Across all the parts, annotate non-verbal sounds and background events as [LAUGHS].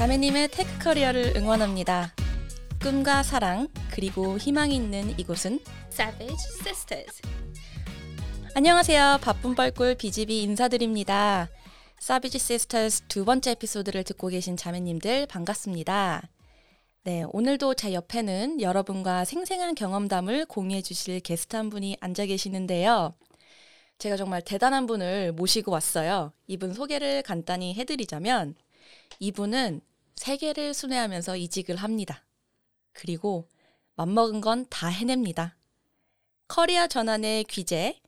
자매님의 tech 커리어를 응원합니다. 꿈과 사랑 그리고 희망이 있는 이곳은 Savage Sisters. 안녕하세요. 바쁜 뻘꿀 BGB 인사드립니다. Savage Sisters 두 번째 에피소드를 듣고 계신 자매님들 반갑습니다. 네, 오늘도 제 옆에는 여러분과 생생한 경험담을 공유해 주실 게스트 한 분이 앉아 계시는데요. 제가 정말 대단한 분을 모시고 왔어요. 이분 소개를 간단히 해드리자면 이분은 세계를 순회하면서 이직을 합니다. 그리고 맘먹은 건 다 해냅니다. 커리어 전환의 귀재,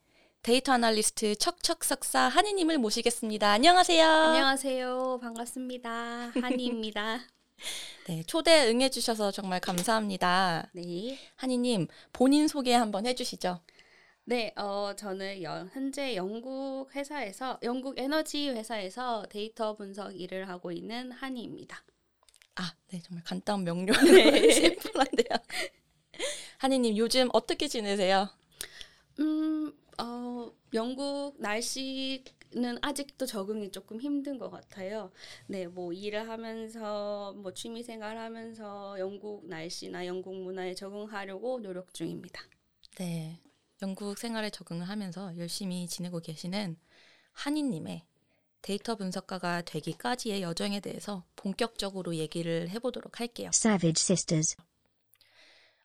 데이터 아날리스트 척척 석사 하니 님을 모시겠습니다. 안녕하세요. 안녕하세요. 반갑습니다. 하니입니다. [LAUGHS] 네, 초대 응해주셔서 정말 감사합니다. 네. 하니 님, 본인 소개 한번 해주시죠. 네, 어, 저는 여, 현재 영국 회사에서, 영국 에너지 회사에서 데이터 분석 일을 하고 있는 하니입니다. 아, 네, 정말 간단 명료하고 네. [LAUGHS] 심플한데요. 한희님, 요즘 어떻게 지내세요? 음, 어, 영국 날씨는 아직도 적응이 조금 힘든 것 같아요. 네, 뭐 일을 하면서 뭐 취미 생활 하면서 영국 날씨나 영국 문화에 적응하려고 노력 중입니다. 네. 영국 생활에 적응을 하면서 열심히 지내고 계시는 한이님의 데이터 분석가가 되기까지의 여정에 대해서 본격적으로 얘기를 해보도록 할게요. Savage Sisters.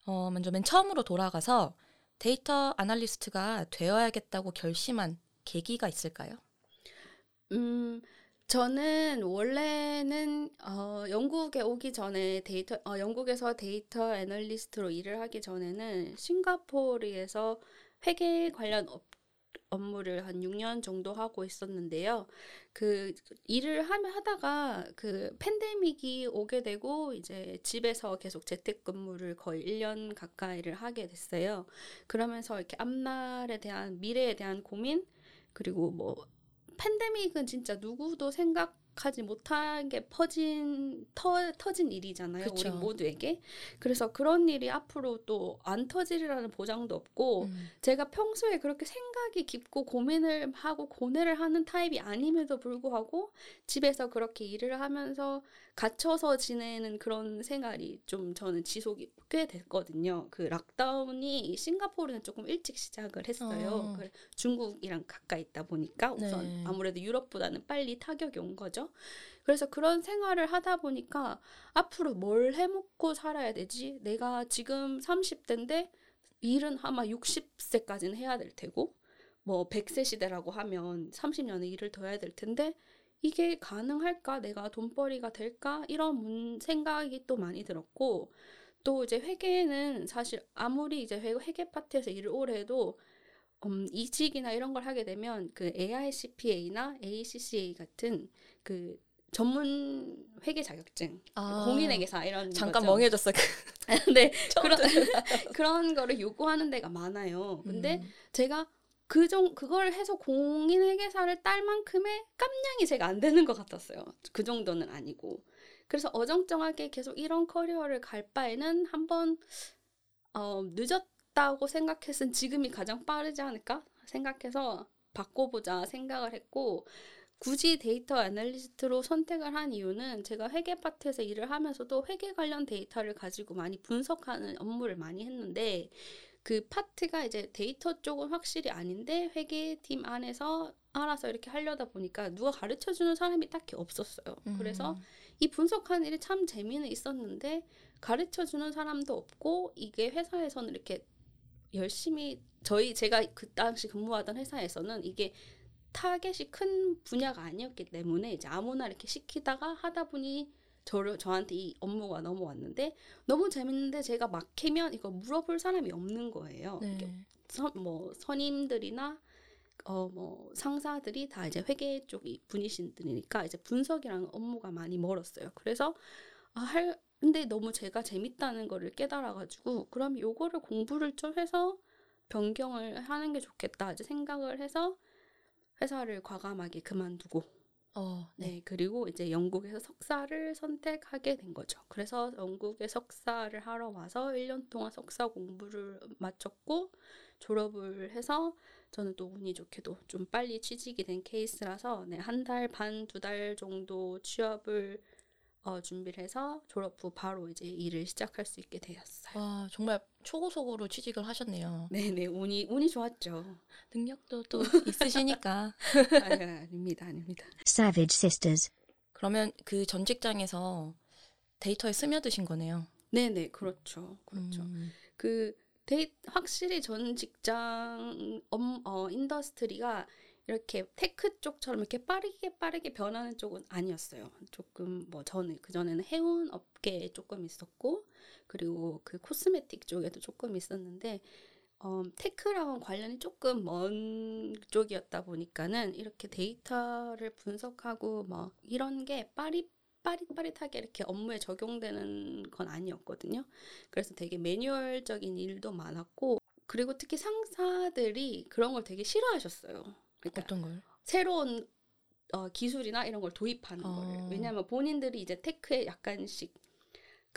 어, 먼저 맨 처음으로 돌아가서 데이터 아날리스트가 되어야겠다고 결심한 계기가 있을까요? 음, 저는 원래는 어, 영국에 오기 전에 데이터 어, 영국에서 데이터 애널리스트로 일을 하기 전에는 싱가포르에서 회계 관련 업, 업무를 한 6년 정도 하고 있었는데요. 그 일을 하면 하다가 그 팬데믹이 오게 되고 이제 집에서 계속 재택근무를 거의 1년 가까이를 하게 됐어요. 그러면서 이렇게 앞날에 대한 미래에 대한 고민 그리고 뭐 팬데믹은 진짜 누구도 생각 하지 못한 게 퍼진 터, 터진 일이잖아요. 그쵸. 우리 모두에게. 그래서 그런 일이 앞으로 또 안 터지리라는 보장도 없고 음. 제가 평소에 그렇게 생각이 깊고 고민을 하고 고뇌를 하는 타입이 아님에도 불구하고 집에서 그렇게 일을 하면서 갇혀서 지내는 그런 생활이 좀 저는 지속이 꽤 됐거든요. 그 락다운이 싱가포르는 조금 일찍 시작을 했어요. 어. 그 중국이랑 가까이 있다 보니까 우선 네. 아무래도 유럽보다는 빨리 타격이 온 거죠. 그래서 그런 생활을 하다 보니까 앞으로 뭘 해먹고 살아야 되지? 내가 지금 30대인데 일은 아마 60세까지는 해야 될 테고 뭐 100세 시대라고 하면 30년의 일을 더 해야 될 텐데 이게 가능할까? 내가 돈벌이가 될까? 이런 문, 생각이 또 많이 들었고 또 이제 회계는 사실 아무리 이제 회- 회계 파트에서 일을 오래 해도 음, 이직이나 이런 걸 하게 되면 그 AICPA나 ACCA 같은 그 전문 회계 자격증, 아. 공인회계사 이런 잠깐 거죠. 멍해졌어. [LAUGHS] 네, 그런 [LAUGHS] 그런 거를 요구하는 데가 많아요. 근데 음. 제가 그 정 그걸 해서 공인회계사를 딸 만큼의 깜냥이 제가 안 되는 것 같았어요. 그 정도는 아니고. 그래서 어정쩡하게 계속 이런 커리어를 갈 바에는 한번 어, 늦었다고 생각했은 지금이 가장 빠르지 않을까 생각해서 바꿔보자 생각을 했고 굳이 데이터 애널리스트로 선택을 한 이유는 제가 회계 파트에서 일을 하면서도 회계 관련 데이터를 가지고 많이 분석하는 업무를 많이 했는데 그 파트가 이제 데이터 쪽은 확실히 아닌데 회계팀 안에서 알아서 이렇게 하려다 보니까 누가 가르쳐 주는 사람이 딱히 없었어요. 그래서 음. 이 분석하는 일이 참 재미는 있었는데 가르쳐 주는 사람도 없고 이게 회사에서는 이렇게 열심히 저희 제가 그 당시 근무하던 회사에서는 이게 타겟이 큰 분야가 아니었기 때문에 이제 아무나 이렇게 시키다가 하다 보니 저를 저한테 이 업무가 넘어왔는데 너무 재밌는데 제가 막히면 이거 물어볼 사람이 없는 거예요. 이게 네. 선, 뭐 선임들이나 어 뭐 상사들이 다 이제 회계 쪽이 분이신들이니까 이제 분석이랑 업무가 많이 멀었어요. 그래서 아, 할 근데 너무 제가 재밌다는 거를 깨달아가지고 그럼 요거를 공부를 좀 해서 변경을 하는 게 좋겠다 이제 생각을 해서 회사를 과감하게 그만두고 어, 네. 네, 그리고 이제 영국에서 석사를 선택하게 된 거죠. 그래서 영국에 석사를 하러 와서 1년 동안 석사 공부를 마쳤고 졸업을 해서 저는 또 운이 좋게도 좀 빨리 취직이 된 케이스라서 네, 한 달 반, 두 달 정도 취업을 어, 준비를 해서 졸업 후 바로 이제 일을 시작할 수 있게 되었어요. 와 정말 초고속으로 취직을 하셨네요. 네네 운이 운이 좋았죠. 능력도 또 있으시니까. [LAUGHS] 아, 아닙니다 아닙니다. Savage Sisters. 그러면 그 전 직장에서 데이터에 스며드신 거네요. 네네 그렇죠 그렇죠. 음. 그 데이 확실히 전 직장 업, 어, industry가 이렇게 tech 쪽처럼 이렇게 빠르게 빠르게 변하는 쪽은 아니었어요. 조금 뭐 저는 그 전에는 해운 업계에 조금 있었고 그리고 그 코스메틱 쪽에도 조금 있었는데 어, 테크랑은 관련이 조금 먼 쪽이었다 보니까는 이렇게 데이터를 분석하고 뭐 이런 게 빠리 빠릿빠릿하게 이렇게 업무에 적용되는 건 아니었거든요. 그래서 되게 매뉴얼적인 일도 많았고 그리고 특히 상사들이 그런 걸 되게 싫어하셨어요. 그러니까 어떤 걸? 새로운 어, 기술이나 이런 걸 도입하는 어. 거를 왜냐하면 본인들이 이제 테크에 약간씩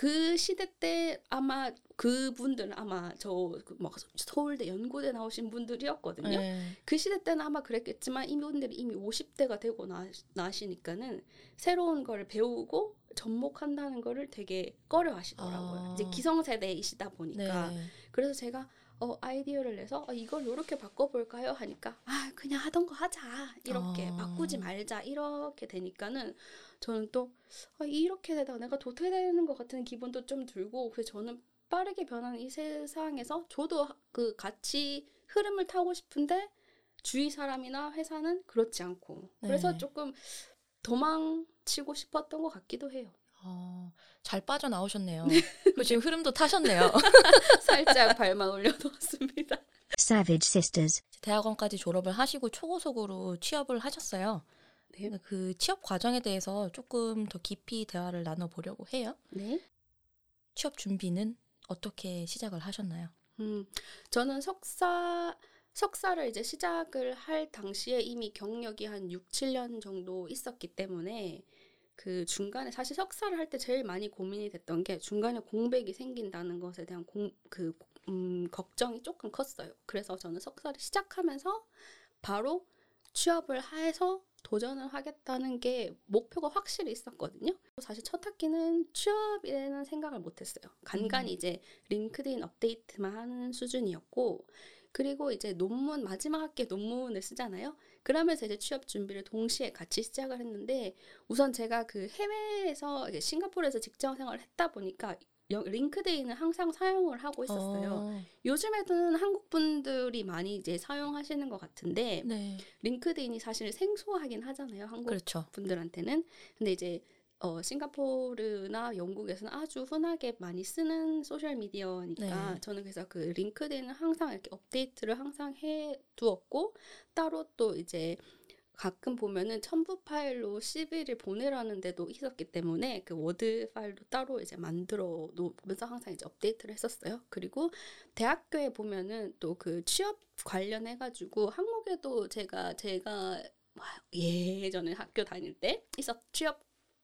그 시대 때 아마 그분들은 아마 저막 서울대 연고대 나오신 분들이었거든요. 네. 그 시대 때는 아마 그랬겠지만 이분들이 이미 50대가 되고 나, 나시니까는 새로운 걸 배우고 접목한다는 거를 되게 꺼려 하시더라고요. 아. 이제 기성세대이시다 보니까. 네. 그래서 제가 어, 아이디어를 내서 어, 이걸 이렇게 바꿔볼까요? 하니까 아 그냥 하던 거 하자 이렇게 아. 바꾸지 말자 이렇게 되니까는 저는 또 어, 이렇게 되다가 내가 도태되는 것 같은 기분도 좀 들고 그래서 저는 빠르게 변하는 이 세상에서 저도 그 같이 흐름을 타고 싶은데 주위 사람이나 회사는 그렇지 않고 그래서 네. 조금 도망치고 싶었던 것 같기도 해요. 어, 잘 빠져나오셨네요. 그리고 지금 흐름도 타셨네요. [LAUGHS] 살짝 발만 올려놓았습니다. Savage Sisters. 대학원까지 졸업을 하시고 초고속으로 취업을 하셨어요. 네. 그 취업 과정에 대해서 조금 더 깊이 대화를 나눠보려고 해요. 네. 취업 준비는 어떻게 시작을 하셨나요? 음, 저는 석사 석사를 이제 시작을 할 당시에 이미 경력이 한 6, 7년 정도 있었기 때문에 그 중간에 사실 석사를 할 때 제일 많이 고민이 됐던 게 중간에 공백이 생긴다는 것에 대한 공, 그 음, 걱정이 조금 컸어요. 그래서 저는 석사를 시작하면서 바로 취업을 해서 도전을 하겠다는 게 목표가 확실히 있었거든요. 사실 첫 학기는 취업에는 생각을 못했어요. 간간히 음. 이제 링크드인 업데이트만 하는 수준이었고 그리고 이제 논문 마지막 학기에 논문을 쓰잖아요. 그러면서 이제 취업 준비를 동시에 같이 시작을 했는데 우선 제가 그 해외에서 이제 싱가포르에서 직장 생활을 했다 보니까 여- 링크드인을 항상 사용을 하고 있었어요. 어, 요즘에는 한국 분들이 많이 이제 사용하시는 것 같은데 네. LinkedIn이 사실 생소하긴 하잖아요. 한국 그렇죠. 분들한테는. 근데 이제 어, 싱가포르나 영국에서는 아주 흔하게 많이 쓰는 소셜 미디어니까 네. 저는 그래서 그 LinkedIn을 항상 이렇게 업데이트를 항상 해 두었고 따로 또 이제 가끔 보면은 첨부 파일로 CV를 보내라는 데도 있었기 때문에 그 워드 파일도 따로 이제 만들어 놓으면서 항상 이제 업데이트를 했었어요. 그리고 대학교에 보면은 또 그 취업 관련해 가지고 한국에도 제가 제가 예전에 학교 다닐 때 있었 취업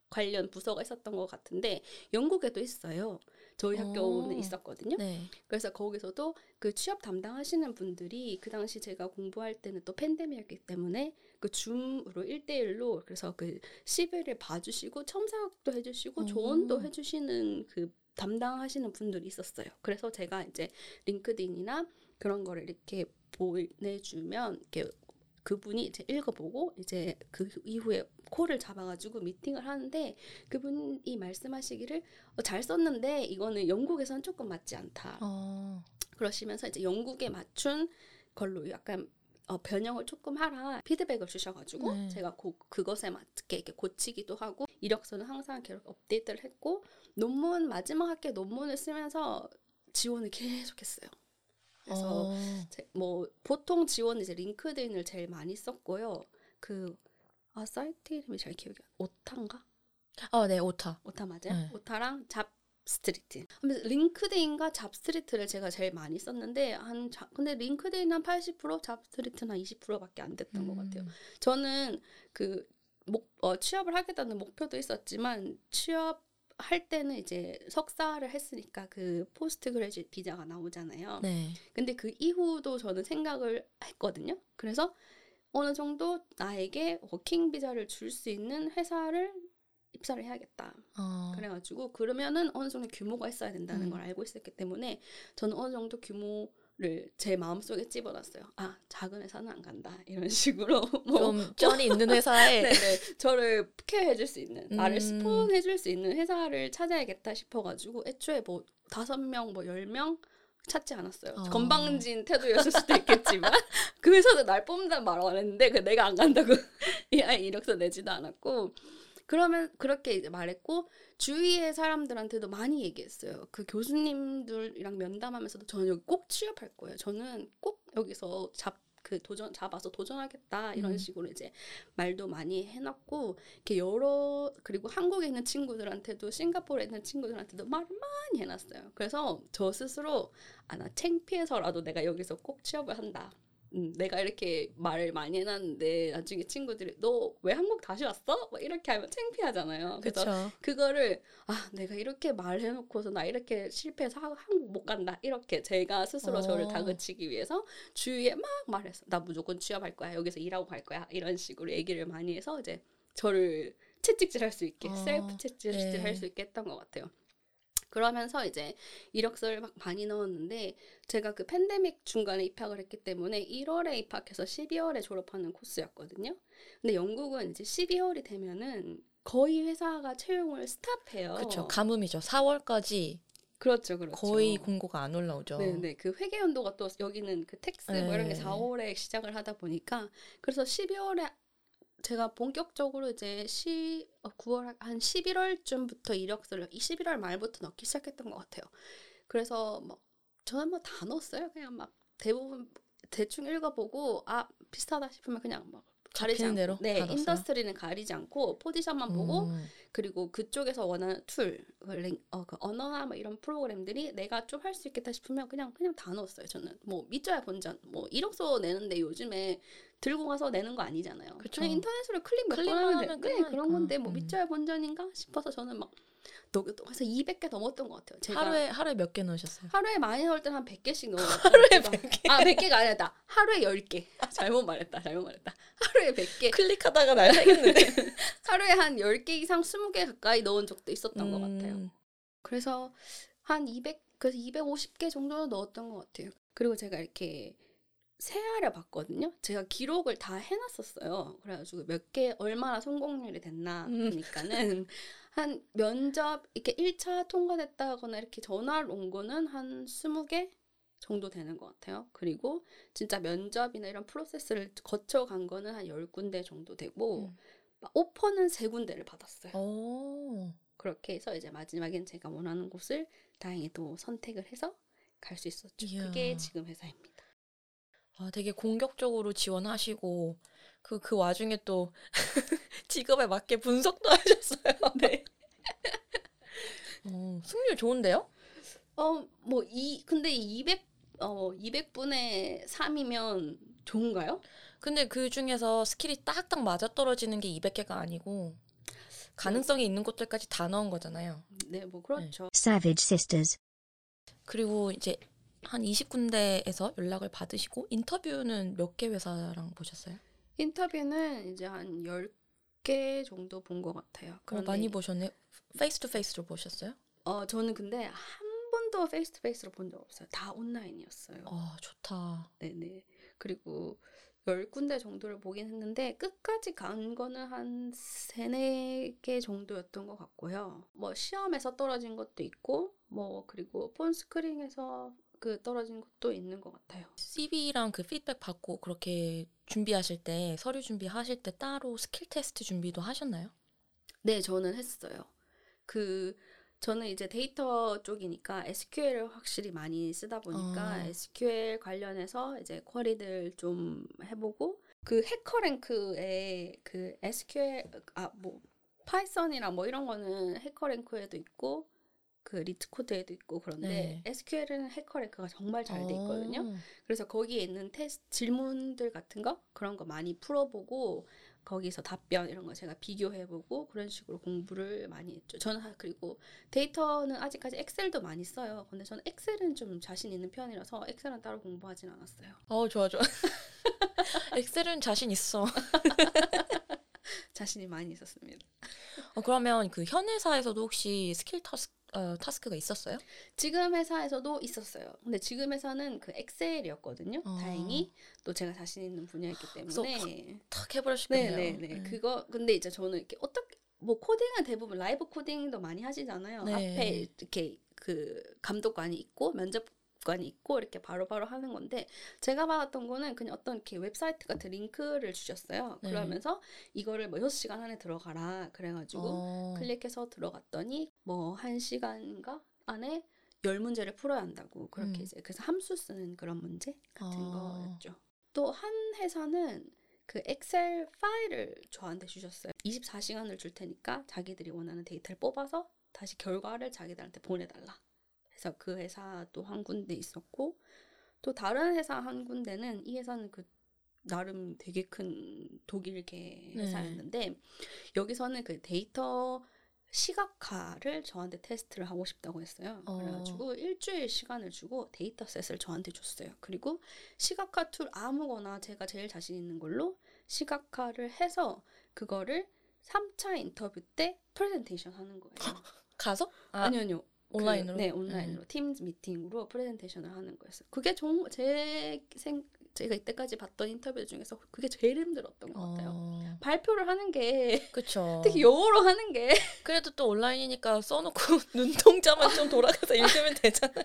관련 부서가 있었던 것 같은데 영국에도 있어요. 저희 학교는 오. 있었거든요. 네. 그래서 거기서도 그 취업 담당하시는 분들이 그 당시 제가 공부할 때는 또 팬데믹이었기 때문에 그 줌으로 일대일로 그래서 그 CV를 봐주시고 첨삭도 해주시고 오. 조언도 해주시는 그 담당하시는 분들이 있었어요. 그래서 제가 이제 링크드인이나 그런 거를 이렇게 보내주면 이렇게 그분이 이제 읽어보고 이제 그 이후에 콜을 잡아가지고 미팅을 하는데 그분이 말씀하시기를 어, 잘 썼는데 이거는 영국에서는 조금 맞지 않다. 어, 그러시면서 이제 영국에 맞춘 걸로 약간 어, 변형을 조금 하라 피드백을 주셔가지고 네. 제가 고, 그것에 맞게 이렇게 고치기도 하고 이력서는 항상 계속 업데이트를 했고 논문 마지막 학기 논문을 쓰면서 지원을 계속했어요. 그래서 어, 제- 뭐 보통 지원은 이제 LinkedIn을 제일 많이 썼고요. 그 아, 사이트 이름이 잘 기억이 안. Otta인가? 어, 네, Otta. Otta 맞아요? 네. Otta랑 JobStreet. 근데 LinkedIn과 JobStreet를 제가 제일 많이 썼는데 한 자, 근데 LinkedIn 한 80%, JobStreet는 한 20%밖에 안 됐던 것 같아요. 음, 저는 그 목, 어, 취업을 하겠다는 목표도 있었지만 취업 할 때는 이제 석사를 했으니까 그 post graduate 비자가 나오잖아요. 네. 근데 그 이후도 저는 생각을 했거든요. 그래서 어느 정도 나에게 working 비자를 줄 수 있는 회사를 입사를 해야겠다. 어. 그래가지고 그러면은 어느 정도 규모가 있어야 된다는 음. 걸 알고 있었기 때문에 저는 어느 정도 규모를 제 마음속에 집어놨어요. 아 작은 회사는 안 간다 이런 식으로 [LAUGHS] 뭐좀 쩐이 있는 회사에 [LAUGHS] 네네 저를 케어해줄 수 있는 나를 음. 스폰해줄 수 있는 회사를 찾아야겠다 싶어가지고 애초에 뭐 다섯 명뭐 열 명 찾지 않았어요. 어. 건방진 태도였을 수도 있겠지만 [LAUGHS] 그 회사도 날 뽑는다는 말안 했는데 그 내가 안 간다고 이 아이 이력서 내지도 않았고 그러면 그렇게 이제 말했고 주위의 사람들한테도 많이 얘기했어요. 그 교수님들이랑 면담하면서도 저는 여기 꼭 취업할 거예요. 저는 꼭 여기서 잡 그 도전 잡아서 도전하겠다 이런 음. 식으로 이제 말도 많이 해놨고 이렇게 여러 그리고 한국에 있는 친구들한테도 싱가포르에 있는 친구들한테도 말을 많이 해놨어요. 그래서 저 스스로 아나 창피해서라도 내가 여기서 꼭 취업을 한다. 음, 내가 이렇게 말을 많이 해놨는데 나중에 친구들이 너 왜 한국 다시 왔어? 막 이렇게 하면 창피하잖아요. 그래서 그렇죠. 그거를 아 내가 이렇게 말해놓고서 나 이렇게 실패해서 하- 한국 못 간다 이렇게 제가 스스로 저를 어. 다그치기 위해서 주위에 막 말했어 나 무조건 취업할 거야 여기서 일하고 갈 거야 이런 식으로 얘기를 많이 해서 이제 저를 채찍질할 수 있게 어, 셀프 채찍질 네. 할수 있게 했던 것 같아요. 그러면서 이제 이력서를 막 많이 넣었는데 제가 그 팬데믹 중간에 입학을 했기 때문에 1월에 입학해서 12월에 졸업하는 코스였거든요. 근데 영국은 이제 12월이 되면은 거의 회사가 채용을 stop해요. 그렇죠. 가뭄이죠. 4월까지 그렇죠, 그렇죠. 거의 공고가 안 올라오죠. 네 네 그 회계 연도가 또 여기는 그 tax 뭐 이런 게 네. 4월에 시작을 하다 보니까 그래서 12월에 제가 본격적으로 이제 시 어, 9월 한 11월쯤부터 이력서를 11월 말부터 넣기 시작했던 것 같아요. 그래서 뭐 저는 뭐 다 넣었어요. 그냥 막 대부분 대충 읽어보고 아 비슷하다 싶으면 그냥 막 가리지 않고 대로 네다 넣었어요? industry는 가리지 않고 포지션만 보고 음. 그리고 그쪽에서 원하는 툴, 그 lang- 어, 그 언어나 뭐 이런 프로그램들이 내가 좀 할 수 있겠다 싶으면 그냥 그냥 다 넣었어요. 저는 뭐 밑져야 본전, 뭐 이력서 내는데 요즘에 들고 가서 내는 거 아니잖아요. 그쵸. 그냥 인터넷으로 클릭 몇번 클릭만 하면 돼. 네, 끝나니까. 그런 건데 뭐 음. 밑져야 본전인가 싶어서 저는 막 너- 그래서 200개 넘었던 것 같아요. 제가 하루에 하루에 몇 개 넣으셨어요? 하루에 많이 넣을 때는 한 100개씩 넣어요. [LAUGHS] 하루에 제가. 100개? 아, 100개가 아니다. 하루에 10개. [LAUGHS] 잘못 말했다. 잘못 말했다. 하루에 100개. 클릭하다가 날 새겠는데. [LAUGHS] 하루에 한 10개 이상 20개 가까이 넣은 적도 있었던 것 같아요. 음. 그래서 한 200, 그래서 250개 정도는 넣었던 것 같아요. 그리고 제가 이렇게 세알을 봤거든요. 제가 기록을 다 해놨었어요. 그래가지고 몇 개 얼마나 성공률이 됐나 음. 보니까는 [LAUGHS] 한 면접 이렇게 1차 통과됐다거나 이렇게 전화를 온 거는 한 20개 정도 되는 것 같아요. 그리고 진짜 면접이나 이런 프로세스를 거쳐간 거는 한 10군데 정도 되고 음. 막 오퍼는 3군데를 받았어요. 오. 그렇게 해서 이제 마지막엔 제가 원하는 곳을 다행히 또 선택을 해서 갈 수 있었죠. 이야. 그게 지금 회사입니다. 아, 되게 공격적으로 지원하시고 그그 와중에 또 [LAUGHS] 직업에 맞게 분석도 [LAUGHS] 하셨어요. 네. 어, 승률 좋은데요? 어, 뭐 이 근데 200 어, 200분의 3이면 좋은가요? 근데 그 중에서 스킬이 딱딱 맞아 떨어지는 게 200개가 아니고 가능성이 있는 것들까지 다 넣은 거잖아요. 네, 뭐 그렇죠. Savage Sisters. 그리고 이제 한 20군데에서 연락을 받으시고 인터뷰는 몇 개 회사랑 보셨어요? 인터뷰는 이제 한 10개 정도 본 것 같아요. 어, 그런데 많이 보셨네. face to face로 보셨어요? 어, 저는 근데 한 번도 face to face로 본 적 없어요. 다 온라인이었어요. 어, 좋다. 네 네. 그리고 열 군데 정도를 보긴 했는데 끝까지 간 거는 한 세네 개 정도였던 것 같고요. 뭐 시험에서 떨어진 것도 있고 뭐 그리고 phone screen에서 그 떨어진 것도 있는 것 같아요. CV랑 그 피드백 받고 그렇게 준비하실 때 서류 준비하실 때 따로 skill test 준비도 하셨나요? 네, 저는 했어요. 그 저는 이제 데이터 쪽이니까 SQL을 확실히 많이 쓰다 보니까 어. SQL 관련해서 이제 query들 좀 해보고 그 해커랭크에 그 SQL 아 뭐 Python이랑 뭐 이런 거는 HackerRank에도 있고 그 LeetCode에도 있고 그런데 네. SQL은 HackerRank가 정말 잘 돼 있거든요. 어. 그래서 거기에 있는 테스트 질문들 같은 거 그런 거 많이 풀어보고 거기서 답변 이런 거 제가 비교해보고 그런 식으로 공부를 많이 했죠. 저는 하- 그리고 데이터는 아직까지 엑셀도 많이 써요. 근데 저는 엑셀은 좀 자신 있는 편이라서 엑셀은 따로 공부하진 않았어요. 어, 좋아 좋아. [LAUGHS] 엑셀은 자신 있어. [LAUGHS] 자신이 많이 있었습니다. 어, 그러면 그 현 회사에서도 혹시 skill tas, 어, task가 있었어요? 지금 회사에서도 있었어요. 근데 지금 회사는 그 엑셀이었거든요. 어. 다행히 또 제가 자신 있는 분야였기 때문에 탁 해버리셨겠네요. 네네네. 그거 근데 이제 저는 이렇게 어떻게 뭐 코딩은 대부분 라이브 코딩도 많이 하시잖아요. 네. 앞에 이렇게 그 감독관이 있고 면접 관이 있고 이렇게 바로 바로 하는 건데 제가 받았던 거는 그냥 어떤 이렇게 웹사이트 같은 링크를 주셨어요. 네. 그러면서 이거를 뭐 6시간 안에 들어가라 그래가지고 어. 클릭해서 들어갔더니 뭐한 시간인가 안에 열 문제를 풀어야 한다고 그렇게 음. 이제 그래서 함수 쓰는 그런 문제 같은 아. 거였죠. 또 한 회사는 그 엑셀 파일을 저한테 주셨어요. 24시간을 줄 테니까 자기들이 원하는 데이터를 뽑아서 다시 결과를 자기들한테 보내달라. 그래서 그 회사도 한 군데 있었고 또 다른 회사 한 군데는 이 회사는 그 나름 되게 큰 독일계 네. 회사였는데 여기서는 그 데이터 시각화를 저한테 테스트를 하고 싶다고 했어요. 어. 그래가지고 일주일 시간을 주고 dataset을 저한테 줬어요. 그리고 시각화 tool 아무거나 제가 제일 자신 있는 걸로 시각화를 해서 그거를 3차 인터뷰 때 프레젠테이션 하는 거예요. [LAUGHS] 가서? 아, 아니요, 아니요. 그, 온라인으로? 네, 온라인으로 Teams 미팅으로 프레젠테이션을 하는 거였어요. 그게 정말 제 생 제가 이때까지 봤던 인터뷰 중에서 그게 제일 힘들었던 것 같아요. 어, 발표를 하는 게 [LAUGHS] 그쵸. 특히 영어로 하는 게 [LAUGHS] 그래도 또 온라인이니까 써놓고 [LAUGHS] 눈동자만 좀 돌아가서 읽으면 되잖아요.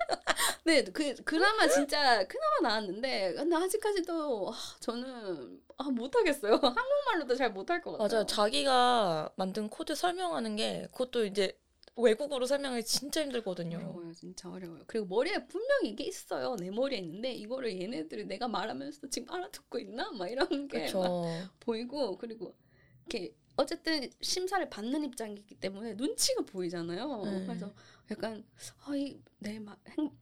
네, 그 그나마 진짜 그나마 나았는데 근데 아직까지도 아, 저는 아, 못하겠어요. 한국말로도 잘 못할 것 같아요. 맞아요. 자기가 만든 코드 설명하는 게 그것도 이제 외국어로 설명하기 진짜 힘들거든요. 어려워요, 진짜 어려워요. 그리고 머리에 분명히 이게 있어요. 내 머리에 있는데 이거를 얘네들이 내가 말하면서 지금 알아듣고 있나? 막 이런 게 막. 보이고 그리고 이렇게 어쨌든 심사를 받는 입장이기 때문에 눈치가 보이잖아요. 네. 그래서 약간 아, 이내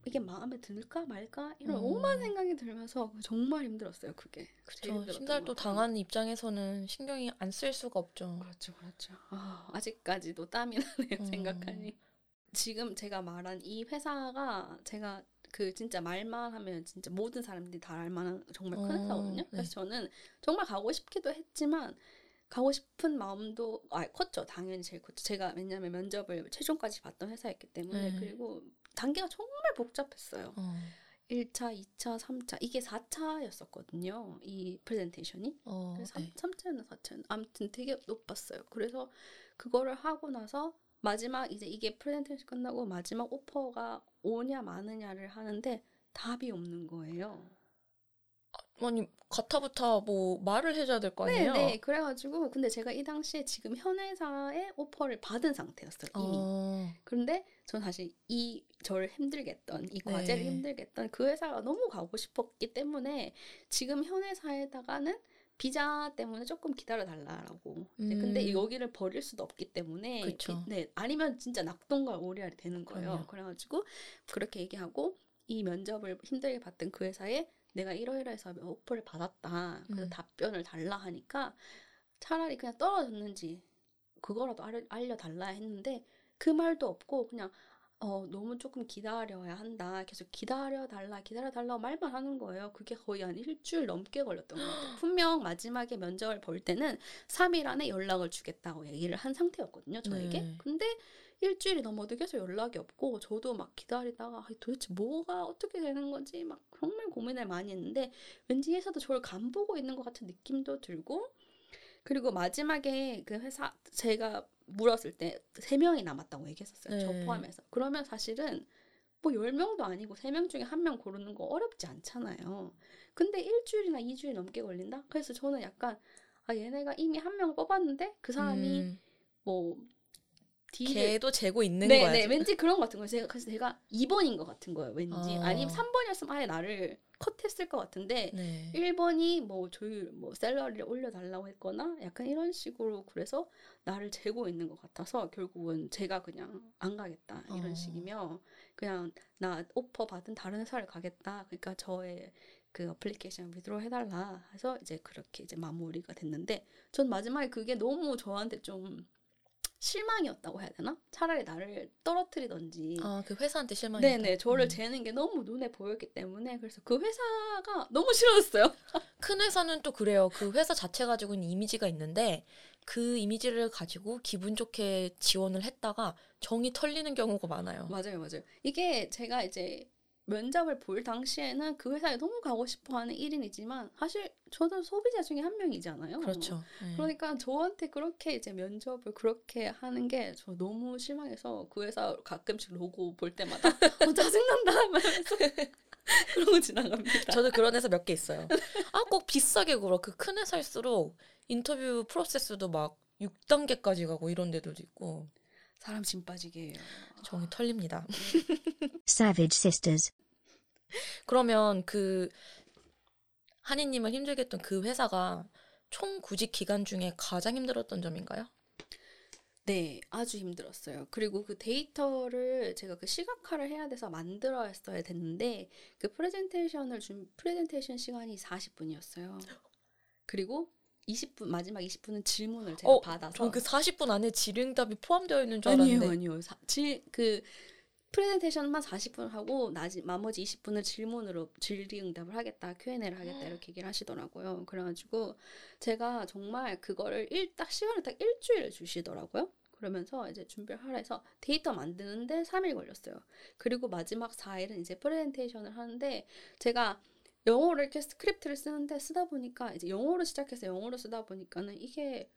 이게 마음에 들까 말까 이런 음. 오만 생각이 들면서 정말 힘들었어요. 그게 그렇죠. 심사를 또. 당하는 입장에서는 신경이 안 쓸 수가 없죠. 그렇죠, 그렇죠. 아, 아직까지도 땀이 나네요. 음. 생각하니. 지금 제가 말한 이 회사가 제가 그 진짜 말만 하면 진짜 모든 사람들이 다 알만한 정말 큰 어, 회사거든요. 네. 그래서 저는 정말 가고 싶기도 했지만 가고 싶은 마음도 아 컸죠. 당연히 제일 컸죠. 제가 왜냐면 면접을 최종까지 봤던 회사였기 때문에 네. 그리고 단계가 정말 복잡했어요. 어, 1차, 2차, 3차 이게 4차였었거든요. 이 프레젠테이션이. 어, 그래서 네. 3, 3차였나 4차였나 아무튼 되게 높았어요. 그래서 그거를 하고 나서 마지막 이제 이게 프레젠테이션 끝나고 마지막 offer가 오냐 마느냐를 하는데 답이 없는 거예요. 아니 가타부타 뭐 말을 해줘야 될거 네, 아니에요? 네. 그래가지고 근데 제가 이 당시에 지금 현 회사에 오퍼를 받은 상태였어요. 이미. 어, 그런데 전 사실 이 저를 힘들게 했던 이 과제를 네. 힘들게 했던 그 회사가 너무 가고 싶었기 때문에 지금 현 회사에다가는 비자 때문에 조금 기다려 달라라고. 이제 근데 음. 여기를 버릴 수도 없기 때문에 그쵸. 비- 네 아니면 진짜 낙동과 오리알이 되는 거예요. 그럼요. 그래가지고 그렇게 얘기하고 이 면접을 힘들게 봤던 그 회사에 내가 이러이러해서 오퍼를 받았다. 그래서 음. 답변을 달라 하니까 차라리 그냥 떨어졌는지 그거라도 알, 알려달라 했는데 그 말도 없고 그냥 어 너무 조금 기다려야 한다. 계속 기다려달라 기다려달라고 말만 하는 거예요. 그게 거의 한 일주일 넘게 걸렸던 것 같아요. [GASPS] 분명 마지막에 면접을 볼 때는 3일 안에 연락을 주겠다고 얘기를 한 상태였거든요. 저에게. 네. 근데 일주일이 넘어도 계속 연락이 없고 저도 막 기다리다가 아, 도대체 뭐가 어떻게 되는 건지 막 정말 고민을 많이 했는데 왠지 회사도 저를 간보고 있는 것 같은 느낌도 들고 그리고 마지막에 그 회사 제가 물었을 때 세 명이 남았다고 얘기했었어요. 저 네. 포함해서. 그러면 사실은 뭐 10명도 아니고 세명 중에 한 명 고르는 거 어렵지 않잖아요. 근데 일주일이나 이주일 넘게 걸린다? 그래서 저는 약간 아 얘네가 이미 한 명 뽑았는데 그 사람이 음, 뭐 D를 걔도 재고 있는 네, 거야. 네, 지금. 왠지 그런 것 같은 거예요. 제가 그래서 제가 2번인 것 같은 거예요. 왠지 어. 아니면 3번이었으면 아예 나를 컷했을 것 같은데 네. 1번이 뭐 조율, 뭐 샐러리를 올려달라고 했거나 약간 이런 식으로 그래서 나를 재고 있는 것 같아서 결국은 제가 그냥 안 가겠다 이런 어. 식이며 그냥 나 오퍼 받은 다른 회사를 가겠다. 그러니까 저의 그 어플리케이션 위드로 해달라 해서 이제 그렇게 이제 마무리가 됐는데 전 마지막에 그게 너무 저한테 좀 실망이었다고 해야 되나? 차라리 나를 떨어뜨리던지. 아, 그 회사한테 실망이 네네, 저를 음. 재는 게 너무 눈에 보였기 때문에 그래서 그 회사가 너무 싫어졌어요. [LAUGHS] 큰 회사는 또 그래요. 그 회사 자체 가지고 있는 이미지가 있는데 그 이미지를 가지고 기분 좋게 지원을 했다가 정이 털리는 경우가 많아요. 맞아요, 맞아요. 이게 제가 이제 면접을 볼 당시에는 그 회사에 너무 가고 싶어하는 1인이지만 사실 저도 소비자 중에 한 명이잖아요. 그렇죠. 네. 그러니까 저한테 그렇게 이제 면접을 그렇게 하는 게 저 너무 실망해서 그 회사 가끔씩 로고 볼 때마다 [LAUGHS] 어, 짜증난다 하면서 [LAUGHS] 그러고 지나갑니다. 저도 그런 회사 몇 개 있어요. [LAUGHS] 아, 꼭 비싸게 굴어. 그큰 회사일수록 인터뷰 프로세스도 막 6단계까지 가고 이런 데들도 있고 사람 진 빠지게 해요. 정이 털립니다. Savage Sisters. 그러면 그 한이님을 힘들게 했던 그 회사가 총 구직 기간 중에 가장 힘들었던 점인가요? 네, 아주 힘들었어요. 그리고 그 데이터를 제가 그 시각화를 해야 돼서 만들어야 됐는데 그 프레젠테이션을 준 프레젠테이션 시간이 40분이었어요. 그리고 20분 마지막 20분은 질문을 제가 어, 받아서 전그 40분 안에 질의응답이 포함되어 있는 줄 알았는데 아니요. 사, 질, 그 프레젠테이션만 40분 하고 나지, 나머지 20분을 질문으로 질의응답을 하겠다, Q&A를 하겠다 이렇게 얘기를 하시더라고요. 그래가지고 제가 정말 그거를 일, 딱 시간을 딱 일주일 주시더라고요. 그러면서 이제 준비를 하라 해서 데이터 만드는데 3일 걸렸어요. 그리고 마지막 4일은 이제 프레젠테이션을 하는데 제가 영어로 이렇게 스크립트를 쓰는데 쓰다 보니까 이제 영어로 시작해서 영어로 쓰다 보니까는 이게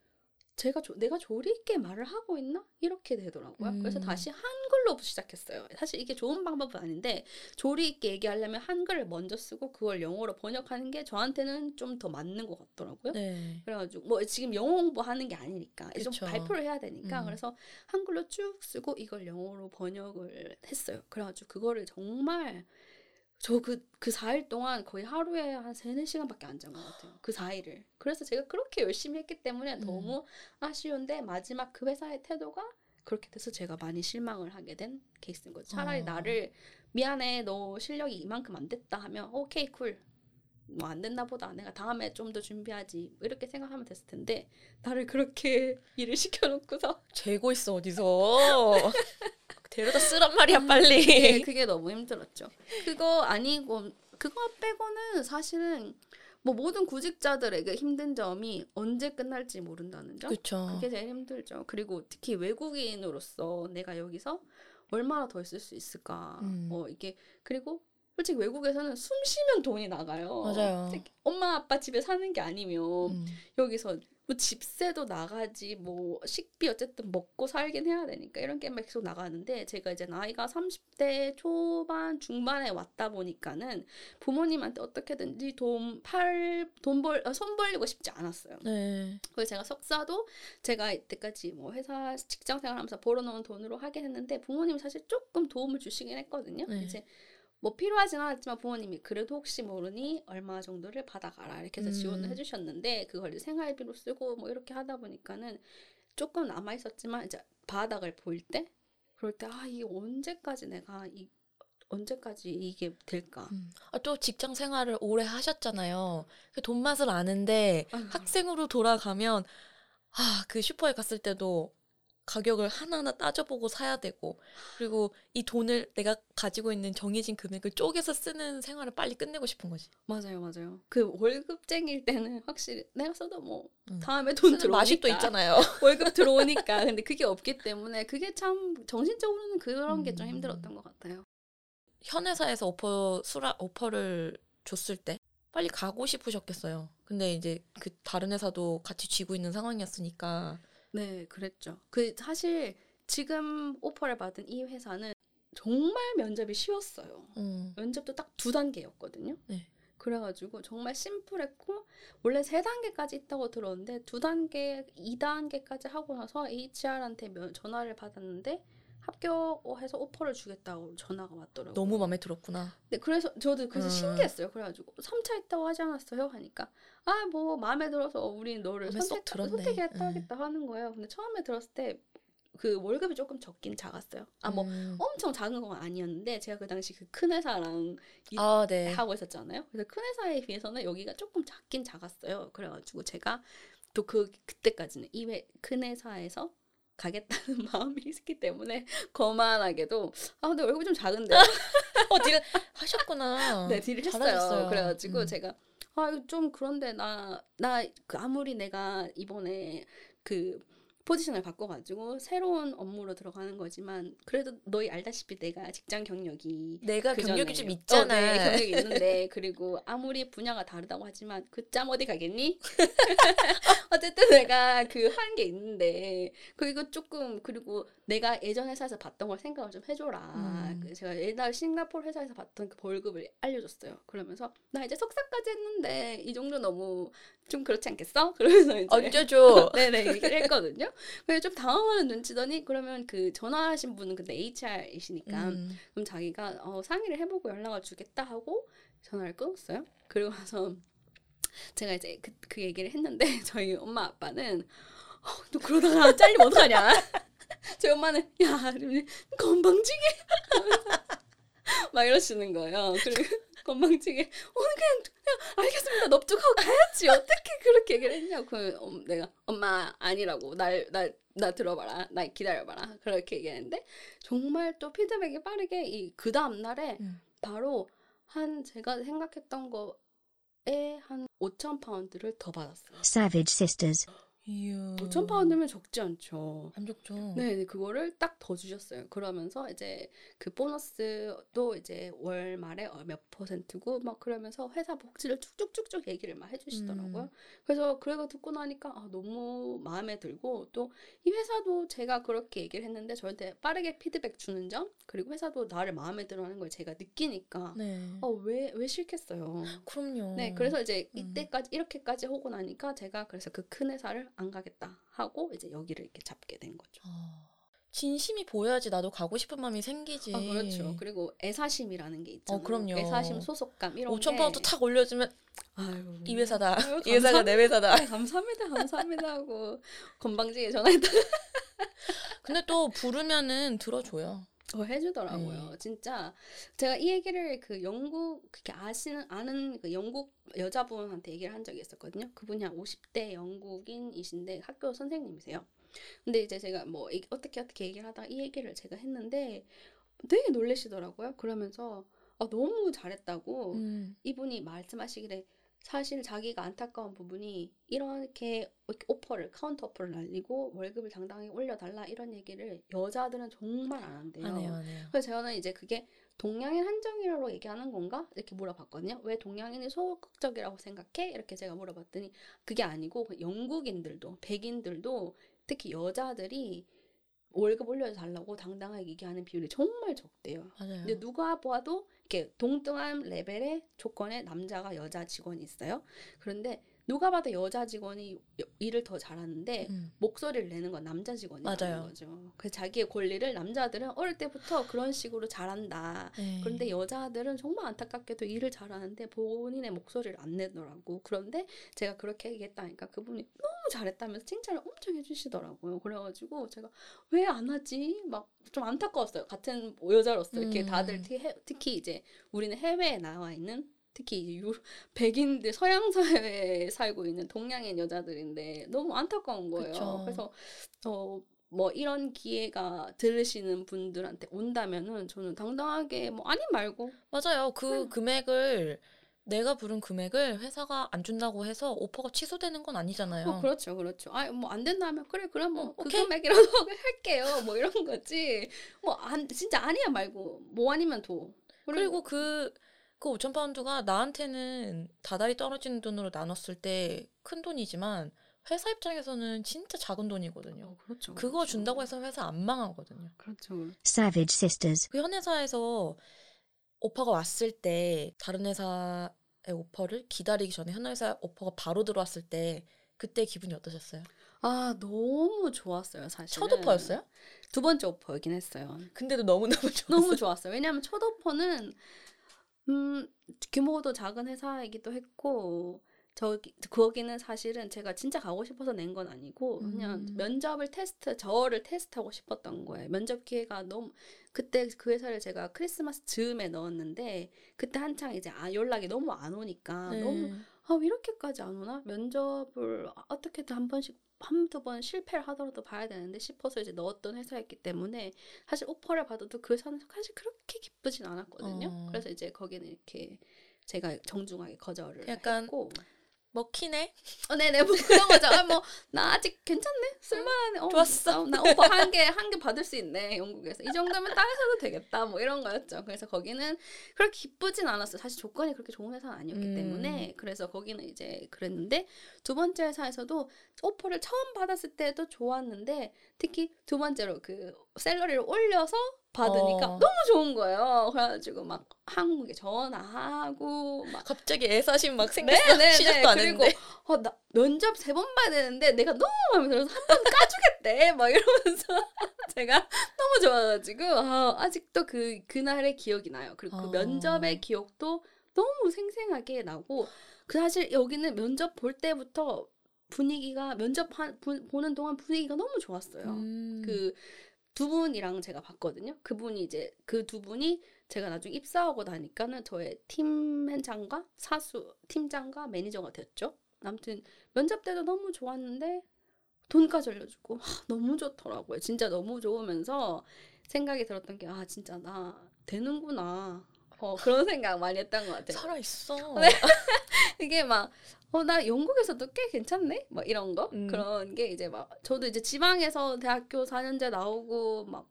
제가 조, 내가 조리 있게 말을 하고 있나 이렇게 되더라고요. 그래서 음. 다시 한글로 시작했어요. 사실 이게 좋은 방법은 아닌데 조리 있게 얘기하려면 한글을 먼저 쓰고 그걸 영어로 번역하는 게 저한테는 좀 더 맞는 것 같더라고요. 네. 그래가지고 뭐 지금 영어 공부하는 게 아니니까 이제 좀 그쵸. 발표를 해야 되니까 음. 그래서 한글로 쭉 쓰고 이걸 영어로 번역을 했어요. 그래가지고 그거를 정말 저그그 4일 동안 거의 하루에 한 3, 4시간밖에 안 잔 것 같아요. 그 4일을. 그래서 제가 그렇게 열심히 했기 때문에 음. 너무 아쉬운데 마지막 그 회사의 태도가 그렇게 돼서 제가 많이 실망을 하게 된 케이스인 거죠. 차라리 어. 나를 미안해 너 실력이 이만큼 안 됐다 하면 okay cool. 뭐 안 됐나 보다. 내가 다음에 좀 더 준비하지. 뭐 이렇게 생각하면 됐을 텐데 나를 그렇게 [LAUGHS] 일을 시켜놓고서 재고 있어 어디서 [LAUGHS] 데려다 쓰란 말이야 빨리. 네, 그게 너무 힘들었죠. 그거 아니고 그거 빼고는 사실은 뭐 모든 구직자들에게 힘든 점이 언제 끝날지 모른다는 점. 그렇죠. 그게 제일 힘들죠. 그리고 특히 외국인으로서 내가 여기서 얼마나 더 있을 수 있을까. 음. 뭐 이게 그리고 솔직히 외국에서는 숨 쉬면 돈이 나가요. 맞아요. 엄마 아빠 집에 사는 게 아니면 음. 여기서 뭐 집세도 나가지 뭐 식비 어쨌든 먹고 살긴 해야 되니까 이런 게 계속 나가는데 제가 이제 나이가 30대 초반 중반에 왔다 보니까는 부모님한테 어떻게든지 돈 팔 돈벌 손 벌리고 싶지 않았어요. 네. 그래서 제가 석사도 제가 이때까지 뭐 회사 직장 생활하면서 벌어놓은 돈으로 하긴 했는데 부모님 사실 조금 도움을 주시긴 했거든요. 네. 이제 뭐 필요하진 않았지만 부모님이 그래도 혹시 모르니 얼마 정도를 받아가라 이렇게 해서 지원을 음. 해주셨는데 그걸 생활비로 쓰고 뭐 이렇게 하다 보니까는 조금 남아 있었지만 이제 바닥을 보일 때 그럴 때 아 이게 언제까지 내가 이 언제까지 이게 될까? 음. 아, 또 직장 생활을 오래 하셨잖아요. 그 돈 맛을 아는데 아유. 학생으로 돌아가면 아, 그 슈퍼에 갔을 때도 가격을 하나하나 따져보고 사야 되고 그리고 이 돈을 내가 가지고 있는 정해진 금액을 쪼개서 쓰는 생활을 빨리 끝내고 싶은 거지. 맞아요, 맞아요. 그 월급쟁일 때는 확실히 내가 써도 뭐 음. 다음에 돈 들어오니까 또 있잖아요. [LAUGHS] 월급 [LAUGHS] 들어오니까 근데 그게 없기 때문에 그게 참 정신적으로는 그런 게좀 음. 힘들었던 것 같아요. 현 회사에서 오퍼 수라 오퍼를 줬을 때 빨리 가고 싶으셨겠어요. 근데 이제 그 다른 회사도 같이 쥐고 있는 상황이었으니까 네, 그랬죠. 그 사실 지금 오퍼를 받은 이 회사는 정말 면접이 쉬웠어요. 음, 면접도 딱 두 단계였거든요. 네. 그래가지고 정말 심플했고 원래 세 단계까지 있다고 들었는데 두 단계, 이 단계까지 하고 나서 HR한테 면, 전화를 받았는데 합격해서 오퍼를 주겠다고 전화가 왔더라고요. 너무 마음에 들었구나. 네, 그래서 저도 그래서 음. 신기했어요. 그래가지고 3차 있다고 하지 않았어요? 하니까 아 뭐 마음에 들어서 우리 너를 선택 들었네. 선택했다 음. 하겠다 하는 거예요. 근데 처음에 들었을 때 그 월급이 조금 적긴 작았어요. 아뭐 음. 엄청 작은 건 아니었는데 제가 그 당시 그 큰 회사랑 이- 아, 네. 하고 있었잖아요. 그래서 큰 회사에 비해서는 여기가 조금 작긴 작았어요. 그래가지고 제가 또 그 그때까지는 이회 큰 회사에서 가겠다는 [LAUGHS] 마음이 있기 때문에 거만하게도 아 근데 얼굴 좀 작은데 [LAUGHS] 어 딜을 하셨구나. 네 딜을 했어요. 잘하셨어요. 그래가지고 음. 제가 아 이거 좀 그런데 나 나 그 아무리 내가 이번에 그 포지션을 바꿔가지고 새로운 업무로 들어가는 거지만 그래도 너희 알다시피 내가 직장 경력이 내가 그 경력이 좀 있잖아. 어, 네, 경력이 [LAUGHS] 있는데 그리고 아무리 분야가 다르다고 하지만 그 짬 어디 가겠니? [LAUGHS] 어쨌든 내가 그 한 게 있는데 그리고 조금 그리고 내가 예전 회사에서 봤던 걸 생각을 좀 해줘라. 음. 그 제가 옛날 싱가포르 회사에서 봤던 그 벌금을 알려줬어요. 그러면서 나 이제 석사까지 했는데 이 정도 너무 좀 그렇지 않겠어? 그러면서 이제 얹어줘. 네네 [LAUGHS] 얘기를 했거든요. 그래서 좀 당황하는 눈치더니 그러면 그 전화하신 분은 근데 HR이시니까 음. 그럼 자기가 어, 상의를 해보고 연락을 주겠다 하고 전화를 끊었어요. 그리고 나서 제가 이제 그, 그 얘기를 했는데 [LAUGHS] 저희 엄마 아빠는 어, 너 그러다가 잘리면 어떡하냐. [LAUGHS] 저희 엄마는 야 건방지게 [LAUGHS] 막 이러시는 거예요. 그리고 건방지게 오늘 그냥, 그냥 알겠습니다. 넙죽하고 가야지. 어떻게 그렇게 얘기를 했냐고 그, 음, 내가 엄마 아니라고 날 날 나 들어봐라. 날 기다려봐라. 그렇게 얘기했는데 정말 또 피드백이 빠르게 이 그 다음 날에 음. 바로 한 제가 생각했던 거에 한 5천 파운드를 더 받았어요. Savage Sisters. 이야. 5천 파운드면 적지 않죠. 안 좋죠. 네, 네, 그거를 딱 더 주셨어요. 그러면서 이제 그 보너스도 이제 월 말에 어, 몇 퍼센트고 막 그러면서 회사 복지를 쭉쭉쭉쭉 얘기를 막 해주시더라고요. 음. 그래서 그래가 듣고 나니까 아, 너무 마음에 들고 또 이 회사도 제가 그렇게 얘기를 했는데 저한테 빠르게 피드백 주는 점 그리고 회사도 나를 마음에 들어하는 걸 제가 느끼니까 네. 어, 왜, 왜 싫겠어요. 그럼요. 네, 그래서 이제 음. 이때까지 이렇게까지 하고 나니까 제가 그래서 그 큰 회사를 안 가겠다 하고 이제 여기를 이렇게 잡게 된 거죠. 아, 진심이 보여야지 나도 가고 싶은 마음이 생기지. 아, 그렇죠. 그리고 애사심이라는 게 있잖아요. 어, 그럼요. 애사심, 소속감 이런 5천 게. 파운드 탁 올려주면 아유, 이 회사다. 아유, 이 회사가 내 회사다. 네, 감사합니다, 감사합니다 하고 [LAUGHS] 건방지게 전화했다. 근데 또 부르면은 들어줘요. 어, 해주더라고요. 네. 진짜 제가 이 얘기를 그 영국 그렇게 아시는 아는 그 영국 여자분한테 얘기를 한 적이 있었거든요. 그분이 한 50대 영국인이신데 학교 선생님이세요. 근데 이제 제가 뭐 어떻게 어떻게 얘기를 하다가 이 얘기를 제가 했는데 되게 놀라시더라고요. 그러면서 아, 너무 잘했다고 음. 이분이 말씀하시기를 사실 자기가 안타까운 부분이 이렇게 offer를 counter offer를 날리고 월급을 당당히 올려달라 이런 얘기를 여자들은 정말 안 한대요. 안 해요, 안 해요. 그래서 저는 이제 그게 동양인 한정이라고 얘기하는 건가 이렇게 물어봤거든요. 왜 동양인이 소극적이라고 생각해? 이렇게 제가 물어봤더니 그게 아니고 그 영국인들도 백인들도 특히 여자들이 월급 올려달라고 당당하게 얘기하는 비율이 정말 적대요. 맞아요. 근데 누가 봐도 이렇게 동등한 레벨의 조건의 남자가 여자 직원이 있어요. 그런데 누가 봐도 여자 직원이 여- 일을 더 잘하는데 음. 목소리를 내는 건 남자 직원이라는 맞아요. 거죠. 그 자기의 권리를 남자들은 어릴 때부터 그런 식으로 잘한다. 네. 그런데 여자들은 정말 안타깝게도 일을 잘하는데 본인의 목소리를 안 내더라고. 그런데 제가 그렇게 얘기했다니까 그분이 너무 잘했다면서 칭찬을 엄청 해주시더라고요. 그래가지고 제가 왜 안 하지? 막 좀 안타까웠어요. 같은 여자로서 이렇게 음. 다들 특히 이제 우리는 해외에 나와 있는 특히 유, 백인들 서양 사회에 살고 있는 동양인 여자들인데 너무 안타까운 거예요. 그쵸. 그래서 어. 뭐 이런 기회가 들으시는 분들한테 온다면은 저는 당당하게 뭐 아니 말고 맞아요. 그 음. 금액을 내가 부른 금액을 회사가 안 준다고 해서 오퍼가 취소되는 건 아니잖아요. 어, 그렇죠, 그렇죠. 아, 뭐 안 된다면 그래, 그럼 뭐 어, 그. 금액이라도 [LAUGHS] 할게요. 뭐 이런 거지. 뭐 안 진짜 아니야 말고 뭐 아니면 도. 그리고 그, 그 5천 파운드가 나한테는 다달이 떨어지는 돈으로 나눴을 때 큰 돈이지만 회사 입장에서는 진짜 작은 돈이거든요. 어, 그렇죠. 그거 그렇죠. 준다고 해서 회사 안 망하거든요. 그렇죠. 그렇죠. Savage Sisters. 그 현 회사에서 오퍼가 왔을 때 다른 회사의 오퍼를 기다리기 전에 현 회사 오퍼가 바로 들어왔을 때 그때 기분이 어떠셨어요? 아 너무 좋았어요 사실. 첫 오퍼였어요? 두 번째 오퍼이긴 했어요. 근데도 너무 너무 좋았어요. 너무 좋았어요. 왜냐하면 첫 오퍼는 음 규모도 작은 회사이기도 했고 저기 거기는 사실은 제가 진짜 가고 싶어서 낸 건 아니고 그냥 음. 면접을 테스트 저를 테스트하고 싶었던 거예요. 면접 기회가 너무 그때 그 회사를 제가 크리스마스 즈음에 넣었는데 그때 한창 이제 아 연락이 너무 안 오니까 네. 너무 아 이렇게까지 안 오나 면접을 어떻게든 한 번씩 한두 번 실패를 하더라도 봐야 되는데 싶어서 이제 넣었던 회사였기 때문에 사실 오퍼를 받아도 그 회사는 사실 그렇게 기쁘진 않았거든요. 어. 그래서 이제 거기는 이렇게 제가 정중하게 거절을 약간 했고 먹히네. 어, 네네, 뭐 그런 거죠. 아, 뭐, 나 아직 괜찮네? 쓸만하네? 어, 좋았어. 나, 나 오빠 한 개, [LAUGHS] 한 개 받을 수 있네, 영국에서. 이 정도면 따라서도 되겠다. 뭐 이런 거였죠. 그래서 거기는 그렇게 기쁘진 않았어요. 사실 조건이 그렇게 좋은 회사는 아니었기 음. 때문에. 그래서 거기는 이제 그랬는데, 두 번째 회사에서도 오퍼를 처음 받았을 때도 좋았는데, 특히 두 번째로 그 셀러리를 올려서 받으니까 어. 너무 좋은 거예요. 그래가지고 막 한국에 전화하고, 막 갑자기 애사심 막 생겼어. 네, 네, 시작도 네. 안 그리고 했는데. 어, 나 면접 세 번 봐야 되는데 내가 너무 마음에 들어서 한 번 까주겠대. [LAUGHS] 막 이러면서 [LAUGHS] 제가 너무 좋아가지고 아, 아직도 그 그날의 기억이 나요. 그리고 그 어. 면접의 기억도 너무 생생하게 나고 그 사실 여기는 면접 볼 때부터 분위기가 면접 한, 부- 보는 동안 분위기가 너무 좋았어요. 음. 그 두 분이랑 제가 봤거든요. 그분이 이제 그 두 분이 제가 나중에 입사하고 나니까는 저의 팀장과 사수, 팀장과 매니저가 됐죠. 아무튼 면접 때도 너무 좋았는데 돈까지 올려주고 하, 너무 좋더라고요. 진짜 너무 좋으면서 생각이 들었던 게 아 진짜 나 되는구나. 어, 그런 생각 많이 했던 것 같아요. 살아 있어. [LAUGHS] 네. 이게 막, 어, 나 영국에서도 꽤 괜찮네? 막 이런 거? 음. 그런 게 이제 막, 저도 이제 지방에서 대학교 4년제 나오고, 막,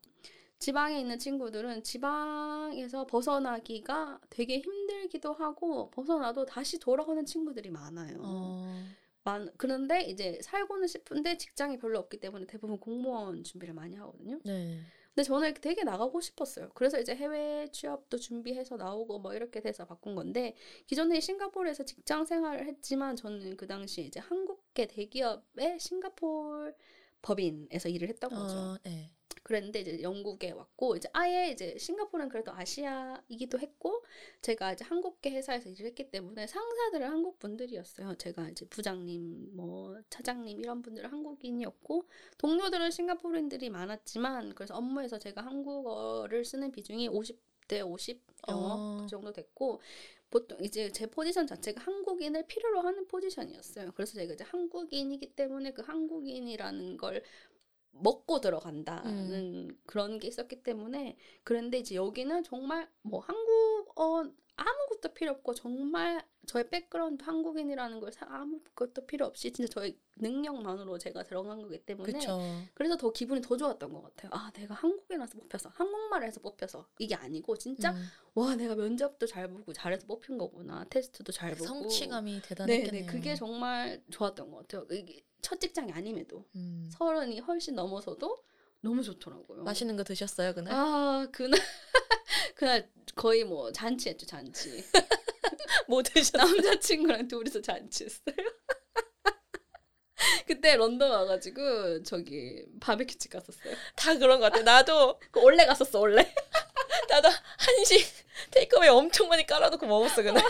지방에 있는 친구들은 지방에서 벗어나기가 되게 힘들기도 하고, 벗어나도 다시 돌아오는 친구들이 많아요. 어. 많, 그런데 이제 살고는 싶은데 직장이 별로 없기 때문에 대부분 공무원 준비를 많이 하거든요. 네. 근데 저는 되게 나가고 싶었어요. 그래서 이제 해외 취업도 준비해서 나오고 뭐 이렇게 돼서 바꾼 건데 기존에 싱가포르에서 직장 생활을 했지만 저는 그 당시 이제 한국계 대기업의 싱가포르 법인에서 일을 했던 거죠. 어, 네. 그랬는데 이제 영국에 왔고 이제 아예 이제 싱가포르는 그래도 아시아이기도 했고 제가 이제 한국계 회사에서 일을 했기 때문에 상사들은 한국 분들이었어요. 제가 이제 부장님, 뭐 차장님 이런 분들은 한국인이었고 동료들은 싱가포르인들이 많았지만 그래서 업무에서 제가 한국어를 쓰는 비중이 50대 50 영어 어. 그 정도 됐고 보통 이제 제 포지션 자체가 한국인을 필요로 하는 포지션이었어요. 그래서 제가 이제 한국인이기 때문에 그 한국인이라는 걸 먹고 들어간다는 그런 게 있었기 때문에 그런데 이제 여기는 정말 뭐 한국어 아무것도 필요 없고 정말 저의 background 한국인이라는 걸 사- 아무것도 필요 없이 진짜 저의 능력만으로 제가 들어간 거기 때문에 그쵸. 그래서 더 기분이 더 좋았던 것 같아요. 아 내가 한국인이라서 뽑혀서 한국말을 해서 뽑혀서 이게 아니고 진짜 음. 와 내가 면접도 잘 보고 잘해서 뽑힌 거구나 테스트도 잘 보고 성취감이 네, 대단했겠네요. 네 그게 정말 좋았던 것 같아요. 이게 첫 직장이 아님에도 음. 서른이 훨씬 넘어서도 너무 좋더라고요. 맛있는 거 드셨어요 그날? 아 그날 [LAUGHS] 그날 거의 뭐 잔치했죠 잔치. [LAUGHS] 뭐 드셨어요? 남자친구랑 둘이서 잔치했어요. [LAUGHS] 그때 런던 와가지고 저기 바베큐집 갔었어요. 다 그런 것 같아. 나도 그 원래 갔었어 원래. [LAUGHS] 나도 한식 테이크어웨이 엄청 많이 깔아놓고 먹었어 그날.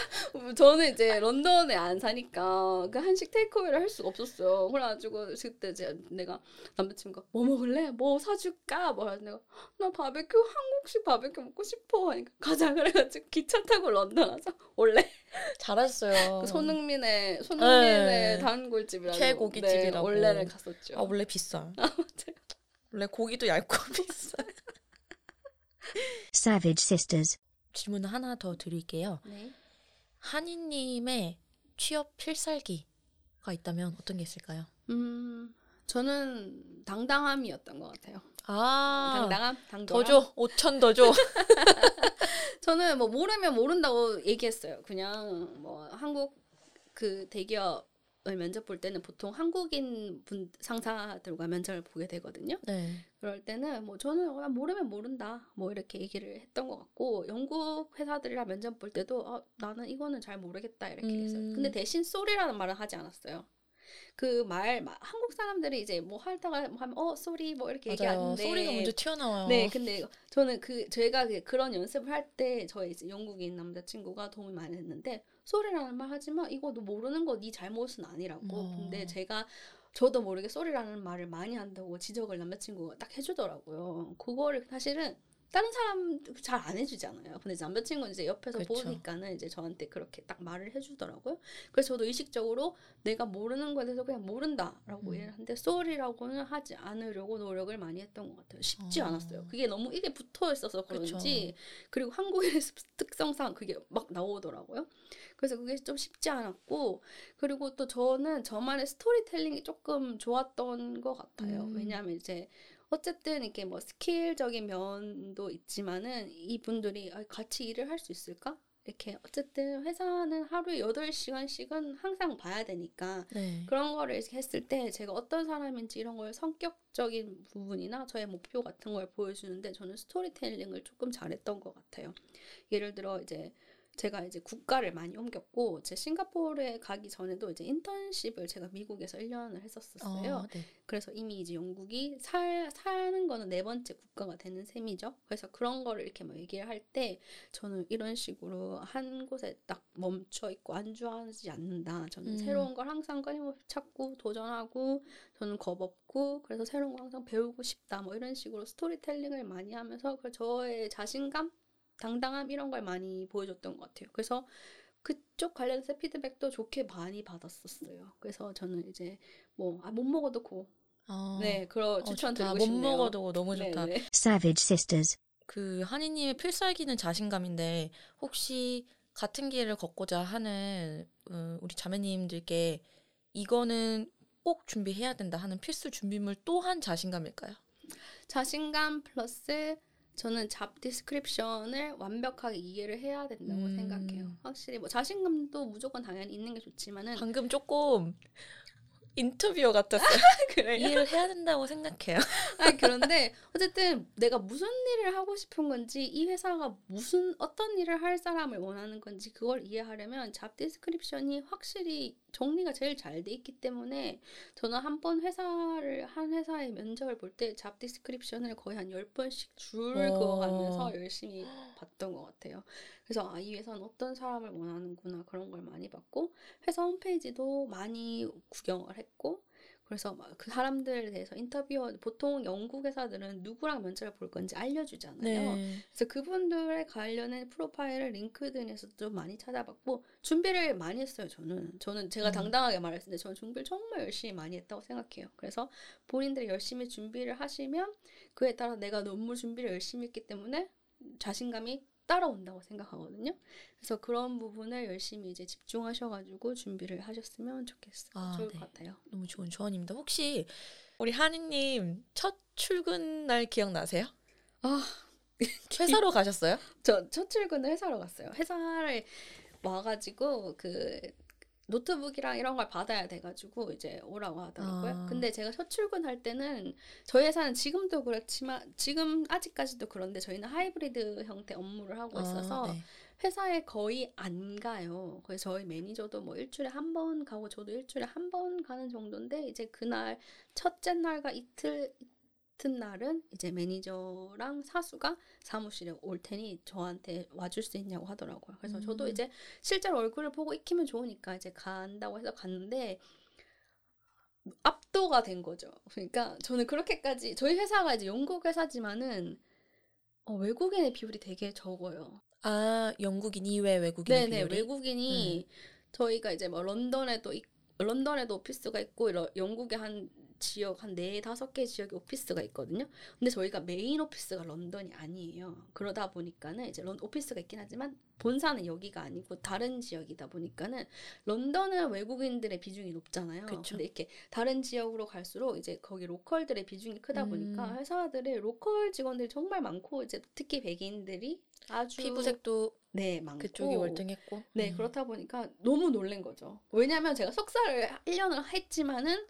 저는 이제 런던에 안 사니까 그 한식 테이크어웨이를 할 수가 없었어요. 그래가지고 그때 이제 내가 남자친구가 뭐 먹을래? 뭐 사줄까? 뭐 해서 내가 나 바베큐 한국식 바베큐 먹고 싶어 하니까 가자 그래가지고 기차 타고 런던 와서 원래 잘하셨어요. 그 손흥민의 손흥민의 네. 단골집이라는 최고깃집이라고. 네, 원래를 갔었죠. 아 원래 비싸. 맞아요. 원래 고기도 얇고 [LAUGHS] 비싸. Savage Sisters. 질문 하나 더 드릴게요. 네. 한이님의 취업 필살기가 있다면 어떤 게 있을까요? 음 저는 당당함이었던 것 같아요. 아, 당당함, 당돌함. 더 줘. 5천 더 줘. [LAUGHS] 저는 뭐 모르면 모른다고 얘기했어요. 그냥 뭐 한국 그 대기업 을 면접 볼 때는 보통 한국인 분 상사들과 면접을 보게 되거든요. 네. 그럴 때는 뭐 저는 그냥 모르면 모른다 뭐 이렇게 얘기를 했던 것 같고 영국 회사들이랑 면접 볼 때도 어, 나는 이거는 잘 모르겠다 이렇게 음. 했어요. 근데 대신 쏘리라는 말은 하지 않았어요. 그 말 한국 사람들이 이제 뭐 하다가 뭐 하면 어 쏘리 뭐 이렇게. 얘기하는데 소리가 먼저 튀어나와요. 네, 근데 저는 그 제가 그- 그런 연습을 할 때 저희 이제 영국인 남자친구가 도움이 많이 됐는데 소리라는 말 하지만 이거 너 모르는 거 네 잘못은 아니라고. 어. 근데 제가 저도 모르게 소리라는 말을 많이 한다고 지적을 남자친구가 딱 해주더라고요. 그거를 사실은 다른 사람 잘 안 해주잖아요. 근데 남자친구는 이제 옆에서 그쵸. 보니까는 이제 저한테 그렇게 딱 말을 해주더라고요. 그래서 저도 의식적으로 내가 모르는 거에 대해서 그냥 모른다라고 음. 얘기를 하는데 sorry라고는 하지 않으려고 노력을 많이 했던 것 같아요. 쉽지 어. 않았어요. 그게 너무 이게 붙어 있어서 그런지 그쵸. 그리고 한국인의 특성상 그게 막 나오더라고요. 그래서 그게 좀 쉽지 않았고 그리고 또 저는 저만의 스토리텔링이 조금 좋았던 것 같아요. 음. 왜냐하면 이제 어쨌든 이렇게 뭐 skill적인 면도 있지만은 이분들이 아, 같이 일을 할 수 있을까? 이렇게 어쨌든 회사는 하루에 8시간씩은 항상 봐야 되니까 네. 그런 거를 했을 때 제가 어떤 사람인지 이런 걸 성격적인 부분이나 저의 목표 같은 걸 보여주는데 저는 스토리텔링을 조금 잘했던 것 같아요. 예를 들어 이제 제가 이제 국가를 많이 옮겼고 제 싱가포르에 가기 전에도 이제 인턴십을 제가 미국에서 1년을 했었어요. 어, 네. 그래서 이미 이제 영국이 살, 사는 거는 네 번째 국가가 되는 셈이죠. 그래서 그런 거를 이렇게 막 얘기를 할 때 저는 이런 식으로 한 곳에 딱 멈춰 있고 안주하지 않는다. 저는 음. 새로운 걸 항상 끊임없이 찾고 도전하고 저는 겁 없고 그래서 새로운 거 항상 배우고 싶다. 뭐 이런 식으로 스토리텔링을 많이 하면서 그 저의 자신감, 당당함 이런 걸 많이 보여줬던 것 같아요. 그래서 그쪽 관련해서 피드백도 좋게 많이 받았었어요. 그래서 저는 이제 뭐 아 못 먹어도 고 어, 네, 그런 어, 추천 좋다. 드리고 못 싶네요. 먹어도 너무 좋다. 네, 네. Savage Sisters. 그 한이님의 필살기는 자신감인데 혹시 같은 길을 걷고자 하는 어, 우리 자매님들께 이거는 꼭 준비해야 된다 하는 필수 준비물 또한 자신감일까요? 자신감 플러스 저는 잡 디스크립션을 완벽하게 이해를 해야 된다고 음. 생각해요. 확실히 뭐 자신감도 무조건 당연히 있는 게 좋지만은 방금 조금 인터뷰어 같았어요. [LAUGHS] 이해를 해야 된다고 생각해요. [LAUGHS] 아니 그런데 어쨌든 내가 무슨 일을 하고 싶은 건지 이 회사가 무슨 어떤 일을 할 사람을 원하는 건지 그걸 이해하려면 job description이 확실히 정리가 제일 잘 돼 있기 때문에 저는 한 번 회사를 한 회사의 면접을 볼 때 job description을 거의 한 10번씩 줄 오. 그어가면서 열심히 봤던 것 같아요. 그래서 아, 이 회사는 어떤 사람을 원하는구나 그런 걸 많이 봤고 회사 홈페이지도 많이 구경을 했고 그래서 막 그 사람들에 대해서 인터뷰 보통 영국 회사들은 누구랑 면접을 볼 건지 알려주잖아요. 네. 그래서 그분들에 관련된 프로파일을 링크드인에서 좀 많이 찾아봤고 준비를 많이 했어요. 저는 저는 제가 음. 당당하게 말했는데 저는 준비를 정말 열심히 많이 했다고 생각해요. 그래서 본인들이 열심히 준비를 하시면 그에 따라 내가 논문 준비를 열심히 했기 때문에 자신감이 따라온다고 생각하거든요. 그래서 그런 부분을 열심히 이제 집중하셔가지고 준비를 하셨으면 좋겠어요. 아, 좋을 네. 것 같아요. 너무 좋은 조언입니다. 혹시 우리 한이님 첫 출근 날 기억나세요? 아 [LAUGHS] 회사로 가셨어요? 저 첫 출근을 회사로 갔어요. 회사를 와가지고 그 노트북이랑 이런 걸 받아야 돼가지고 이제 오라고 하더라고요. 아. 근데 제가 첫 출근할 때는 저희 회사는 지금도 그렇지만 지금 아직까지도 그런데 저희는 하이브리드 형태 업무를 하고 있어서 아, 네. 회사에 거의 안 가요. 그래서 저희 매니저도 뭐 일주일에 한 번 가고 저도 일주일에 한 번 가는 정도인데 이제 그날 첫째 날과 이틀 이튿날은 이제 매니저랑 사수가 사무실에 올 테니 저한테 와줄 수 있냐고 하더라고요. 그래서 저도 음. 이제 실제로 얼굴을 보고 익히면 좋으니까 이제 간다고 해서 갔는데 압도가 된 거죠. 그러니까 저는 그렇게까지 저희 회사가 이제 영국 회사지만은 어, 외국인의 비율이 되게 적어요. 아 영국인 이외 외국인의 네네 비율이? 외국인이 저희가 이제 뭐 런던에도 있- 런던에도 오피스가 있고 러- 영국에 한 지역 한 네 다섯 개 지역에 오피스가 있거든요. 근데 저희가 메인 오피스가 런던이 아니에요. 그러다 보니까는 이제 런 오피스가 있긴 하지만 본사는 여기가 아니고 다른 지역이다 보니까는 런던은 외국인들의 비중이 높잖아요. 그쵸. 근데 이렇게 다른 지역으로 갈수록 이제 거기 local들의 비중이 크다 보니까 음. 회사들이 local 직원들이 정말 많고 이제 특히 백인들이 아주 피부색도 네 많고 그쪽이 월등했고. 네, 음. 그렇다 보니까 너무 놀란 거죠. 왜냐하면 제가 석사를 1년을 했지만은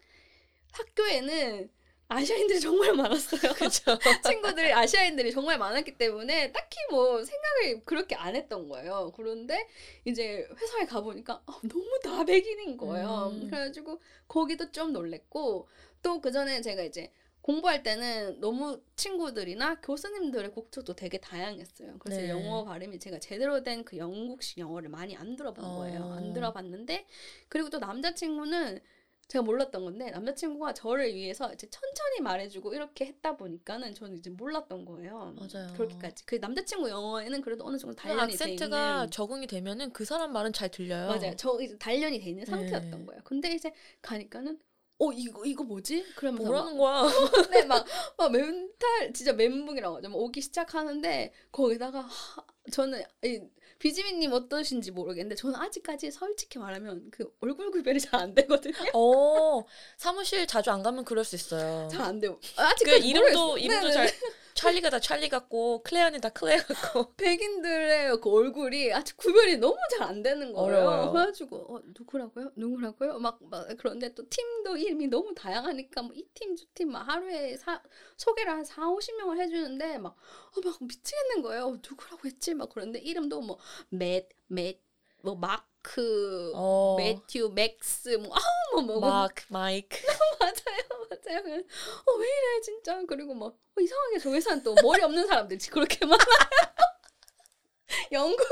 학교에는 아시아인들이 정말 많았어요. 그죠. [LAUGHS] 친구들이 아시아인들이 정말 많았기 때문에 딱히 뭐 생각을 그렇게 안 했던 거예요. 그런데 이제 회사에 가보니까 아, 너무 다 백인인 거예요. 음. 그래가지고 거기도 좀 놀랬고 또 그 전에 제가 이제 공부할 때는 너무 친구들이나 교수님들의 곡조도 되게 다양했어요. 그래서 네. 영어 발음이 제가 제대로 된 그 영국식 영어를 많이 안 들어본 거예요. 어. 안 들어봤는데 그리고 또 남자친구는 제가 몰랐던 건데 남자친구가 저를 위해서 이제 천천히 말해주고 이렇게 했다 보니까는 저는 이제 몰랐던 거예요. 맞아요. 그렇게까지. 그 남자친구 영어에는 그래도 어느 정도 그 단련이 돼 악센트가 있는 적응이 되면은 그 사람 말은 잘 들려요. 맞아요. 저 이제 단련이 돼 있는 상태였던 네. 거예요. 근데 이제 가니까는 어 이거 이거 뭐지? 그러면서 뭐라는 거야? 막, [LAUGHS] 네, 막, 막 멘탈 진짜 멘붕이라고 하죠. 막 오기 시작하는데 거기다가 하, 저는 이 비지미님 어떠신지 모르겠는데 저는 아직까지 솔직히 말하면 그 얼굴 구별이 잘 안 되거든요. 어 사무실 자주 안 가면 그럴 수 있어요. 잘 안 돼요. 그 아직까지 이름도 모르겠어요. 이름도 네네. 잘 찰리가 다 찰리 같고 클레어는 다 클레어 같고 [LAUGHS] 백인들의 그 얼굴이 아직 구별이 너무 잘 안 되는 거예요. 어려워요. 그래가지고 어, 누구라고요? 누구라고요? 막, 막 그런데 또 팀도 이름이 너무 다양하니까 뭐 이 팀 저 팀 막 하루에 사, 소개를 한 4, 50명을 해주는데 막, 어, 막 미치겠는 거예요. 어, 누구라고 했지? 막 그런데 이름도 뭐 맷, 맷, 뭐 마크, 어. 매튜, 맥스, 뭐 아우 뭐 뭐. 마크 마이크 [LAUGHS] 맞아요, 맞아요. 그래서 어, 왜 이래, 진짜. 그리고 막, 어, 이상하게 저 회사는 또 머리 없는 사람들이 그렇게 많아요. [LAUGHS] 영국인,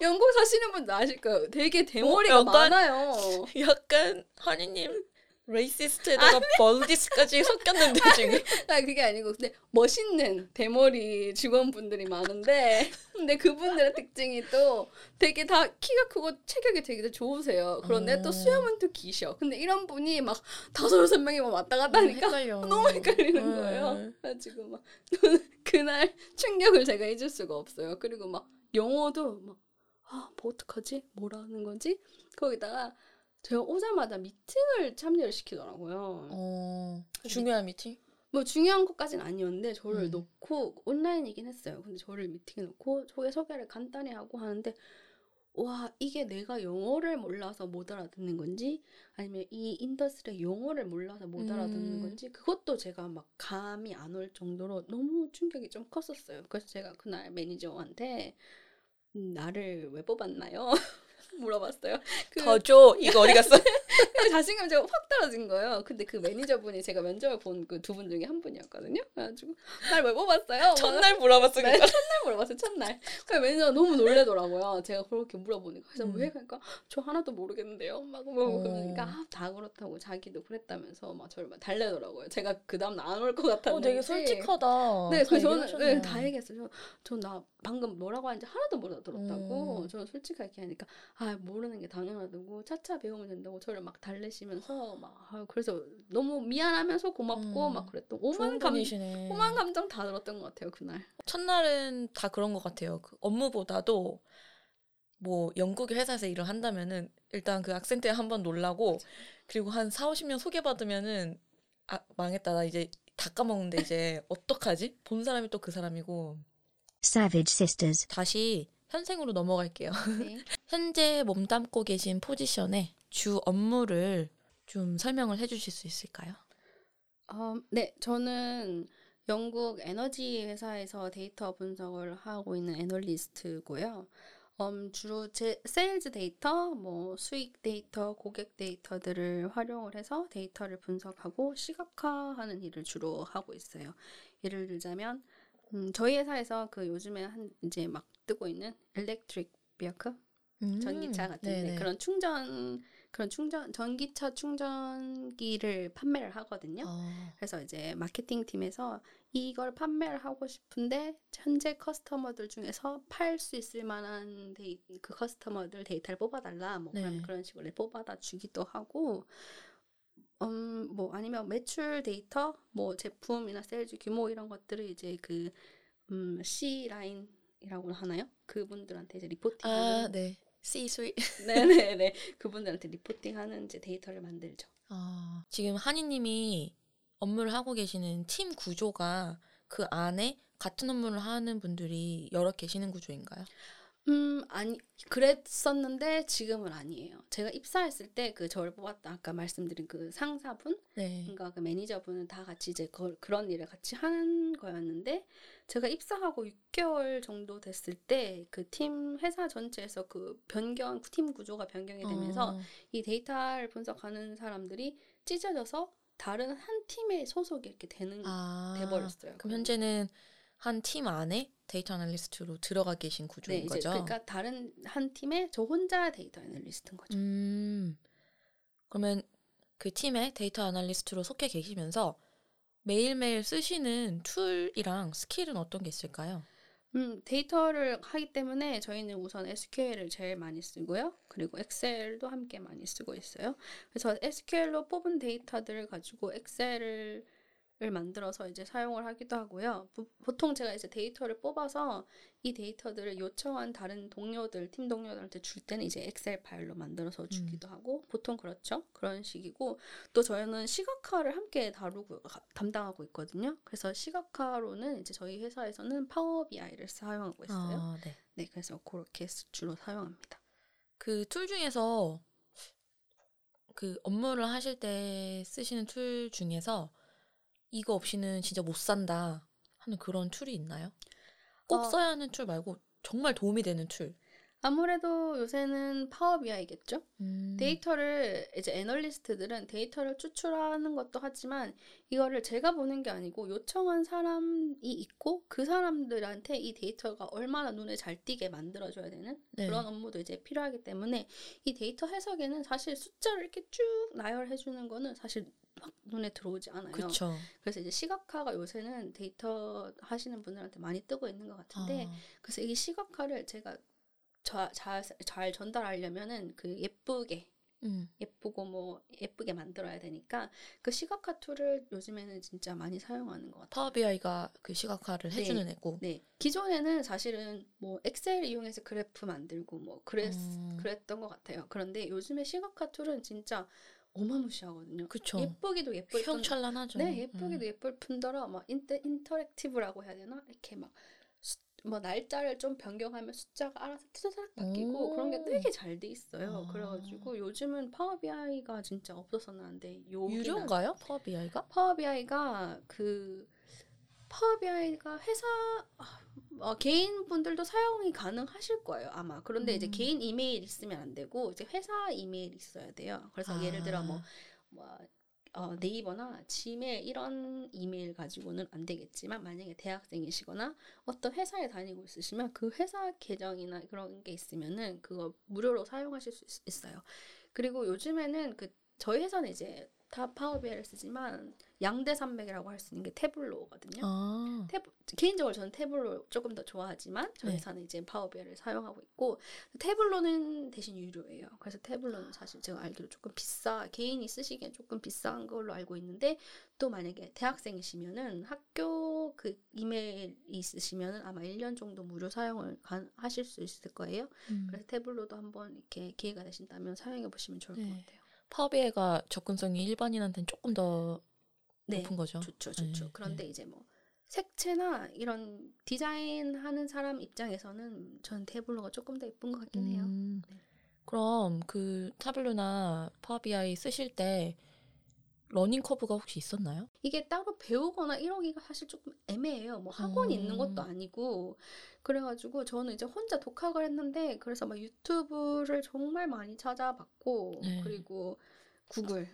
영국 사시는 분도 아실 거예요. 되게 대머리가 어, 약간- 많아요. 약간 하니님 racist에다가 baldist까지 섞였는데 지금 아, 그게 아니고, 근데 멋있는 대머리 직원분들이 많은데, 근데 그분들의 [LAUGHS] 특징이 또 되게 다 키가 크고 체격이 되게 좋으세요. 그런데 또 어. 수염은 또 기셔. 근데 이런 분이 막 다섯, 여섯 명이만 왔다 갔다 하니까 헷갈려. [LAUGHS] 너무 헷갈리는 네. 거예요. 그래가지고 막 그날 충격을 제가 잊을 수가 없어요. 그리고 막 영어도 막 아, 뭐 어떡하지? 뭐라는 거지? 거기다가 제가 오자마자 미팅을 참여를 시키더라고요. 어, 중요한 미팅? 뭐 중요한 것까지는 아니었는데 저를 음. 놓고 온라인이긴 했어요. 근데 저를 미팅에 놓고 저의 소개를 간단히 하고 하는데 와 이게 내가 영어를 몰라서 못 알아듣는 건지 아니면 이 industry의 용어를 몰라서 못 알아듣는 음. 건지 그것도 제가 막 감이 안 올 정도로 너무 충격이 좀 컸었어요. 그래서 제가 그날 매니저한테 음, 나를 왜 뽑았나요? [LAUGHS] [LAUGHS] 물어봤어요. 그 더 줘. 이거 어디 갔어? [LAUGHS] 자신감 제가 확 떨어진 거예요. 근데 그 매니저분이 제가 면접을 본 그 두 분 중에 한 분이었거든요. 그래가지고 날 왜 뽑았어요? 막 첫날 물어봤어. 네. 첫날 물어봤어요. 첫날. 그 매니저가 너무 놀래더라고요. 제가 그렇게 물어보니까 그래서 음. 왜 그러니까 저 하나도 모르겠는데요. 막 뭐, 어. 그러니까 아, 다 그렇다고 자기도 그랬다면서 막 저를 막 달래더라고요. 제가 그 다음 날 안 올 것 같았는데. 어, 되게 솔직하다. 네, 다그 저는. 네, 다 얘기했어요. 저나 방금 뭐라고 하는지 하나도 못 알아들었다고. 음. 저는 솔직하게 하니까 아 모르는 게 당연하다고 차차 배우면 된다고 저를 막 달래시면서 막 아, 그래서 너무 미안하면서 고맙고 음. 막 그랬던 오만 감 분이시네. 오만 감정 다 들었던 것 같아요 그날. 첫날은 다 그런 것 같아요. 그 업무보다도 뭐 영국의 회사에서 일을 한다면은 일단 그 악센트에 한번 놀라고 그리고 한 4, 50명 소개받으면은 아 망했다 나 이제 다 까먹는데 이제 [LAUGHS] 어떡하지? 본 사람이 또 그 사람이고 Savage Sisters. 다시 현생으로 넘어갈게요. 네. [LAUGHS] 현재 몸담고 계신 포지션의 주 업무를 좀 설명을 해주실 수 있을까요? 어, 네, 저는 영국 에너지 회사에서 데이터 분석을 하고 있는 애널리스트고요. 음, 주로 제 세일즈 데이터, 뭐 수익 데이터, 고객 데이터들을 활용을 해서 데이터를 분석하고 시각화하는 일을 주로 하고 있어요. 예를 들자면 음, 저희 회사에서 그 요즘에 한 이제 막 뜨고 있는 electric vehicle 전기차 같은 데 음, 네네. 그런 충전 그런 충전 전기차 충전기를 판매를 하거든요. 어, 그래서 이제 마케팅 팀에서 이걸 판매를 하고 싶은데 현재 customer들 중에서 팔 수 있을 만한 데이, 그 customer들 데이터를 뽑아달라 뭐 그런 네. 그런 식으로 뽑아다 주기도 하고 음 뭐 아니면 매출 데이터 뭐 제품이나 세일즈 규모 이런 것들을 이제 그 음, C 라인 이라고 하나요? 그분들한테 이제 reporting하는 아, 네. C-suite. [LAUGHS] 네네네 그분들한테 reporting 하는 이제 데이터를 만들죠. 아, 지금 하니님이 업무를 하고 계시는 팀 구조가 그 안에 같은 업무를 하는 분들이 여러 계시는 구조인가요? 음, 아니, 그랬었는데 지금은 아니에요. 제가 입사했을 때 그 저를 뽑았다 아까 말씀드린 그 상사분, 네. 그러니까 그 매니저분은 다 같이 이제 그, 그런 일을 같이 하는 거였는데 제가 입사하고 6개월 정도 됐을 때 그 팀 회사 전체에서 그 변경, 팀 구조가 변경이 되면서 어, 이 데이터를 분석하는 사람들이 찢어져서 다른 한 팀에 소속이 이렇게 되는 아, 돼버렸어요. 그럼 현재는 한 팀 안에 데이터 아날리스트로 들어가 계신 네, 구조인 이제 거죠? 그러니까 다른 한 팀에 저 혼자 데이터 애널리스트인 거죠. 음, 그러면 그 팀의 데이터 애널리스트로 속해 계시면서 매일매일 쓰시는 tool이랑 skill은 어떤 게 있을까요? 음, 데이터를 하기 때문에 저희는 우선 SQL을 제일 많이 쓰고요. 그리고 엑셀도 함께 많이 쓰고 있어요. 그래서 SQL로 뽑은 데이터들을 가지고 엑셀을 을 만들어서 이제 사용을 하기도 하고요. 보, 보통 제가 이제 데이터를 뽑아서 이 데이터들을 요청한 다른 동료들, 팀 동료들한테 줄 때는 이제 엑셀 파일로 만들어서 주기도 하고 보통 그렇죠. 그런 식이고 또 저희는 시각화를 함께 다루고 가- 담당하고 있거든요. 그래서 시각화로는 이제 저희 회사에서는 Power BI를 사용하고 있어요. 아, 네. 네, 그래서 그렇게 주로 사용합니다. 그 tool 중에서 그 업무를 하실 때 쓰시는 tool 중에서 이거 없이는 진짜 못 산다 하는 그런 tool이 있나요? 꼭 어. 써야 하는 tool 말고 정말 도움이 되는 tool. 아무래도 요새는 Power BI겠죠? 음. 데이터를 이제 애널리스트들은 데이터를 추출하는 것도 하지만 이거를 제가 보는 게 아니고 요청한 사람이 있고 그 사람들한테 이 데이터가 얼마나 눈에 잘 띄게 만들어줘야 되는 네. 그런 업무도 이제 필요하기 때문에 이 데이터 해석에는 사실 숫자를 이렇게 쭉 나열해 주는 거는 사실 막 눈에 들어오지 않아요. 그쵸. 그래서 이제 시각화가 요새는 데이터 하시는 분들한테 많이 뜨고 있는 것 같은데 아, 그래서 이 시각화를 제가 자- 잘, 잘 전달하려면은 그 예쁘게 음. 예쁘고 뭐 예쁘게 만들어야 되니까 그 시각화 tool을 요즘에는 진짜 많이 사용하는 것 같아요. Power BI가 그 시각화를 네. 해주는 애고. 네, 기존에는 사실은 뭐 엑셀 이용해서 그래프 만들고 뭐 그랬 음. 그랬던 것 같아요. 그런데 요즘에 시각화 tool은 진짜 어마무시하거든요. 그쵸. 예쁘기도 예쁠 뿐 휘황찬란하죠. 네, 예쁘기도 음. 예쁠 뿐더러 막 인터, interactive라고 해야 되나? 이렇게 막 뭐 날짜를 좀 변경하면 숫자가 알아서 촤라락 바뀌고 그런 게 오. 되게 잘 돼 있어요. 아. 그래가지고 요즘은 Power BI가 진짜 없어서는 안 돼. 유료인가요? 파워 BI가? 파워 BI가 그 파워 BI가 회사 아, 어, 개인 분들도 사용이 가능하실 거예요 아마. 그런데 이제 음. 개인 이메일 있으면 안 되고 이제 회사 이메일 있어야 돼요. 그래서 예를 들어 뭐, 아. 뭐 어, 네이버나 지메일 이런 이메일 가지고는 안 되겠지만 만약에 대학생이시거나 어떤 회사에 다니고 있으시면 그 회사 계정이나 그런 게 있으면은 그거 무료로 사용하실 수 있, 있어요. 그리고 요즘에는 그 저희 회사는 이제 다 파워비아이를 쓰지만 양대 산맥이라고 할 수 있는 게 태블로거든요. 아. 태블, 개인적으로 저는 태블로 조금 더 좋아하지만 저희 네. 회사는 이제 파워비아이를 사용하고 있고 태블로는 대신 유료예요. 그래서 태블로는 사실 제가 알기로 조금 비싸 개인이 쓰시기엔 조금 비싼 걸로 알고 있는데 또 만약에 대학생이시면은 학교 그 이메일 있으시면은 아마 1년 정도 무료 사용을 가, 하실 수 있을 거예요. 음. 그래서 태블로도 한번 이렇게 기회가 되신다면 사용해 보시면 좋을 것 네. 같아요. BI가 접근성이 일반인한테는 조금 더 네, 높은 거죠. 좋죠, 좋죠. 네, 그런데 이제 뭐 색채나 이런 디자인 하는 사람 입장에서는 전 태블로가 조금 더 예쁜 것 같긴 해요. 음. 네. 그럼 그 타블로나 파워 BI 쓰실 때 learning curve가 혹시 있었나요? 이게 따로 배우거나 이러기가 사실 조금 애매해요. 뭐 학원이 음. 있는 것도 아니고 그래가지고 저는 이제 혼자 독학을 했는데 그래서 막 유튜브를 정말 많이 찾아봤고 네. 그리고 구글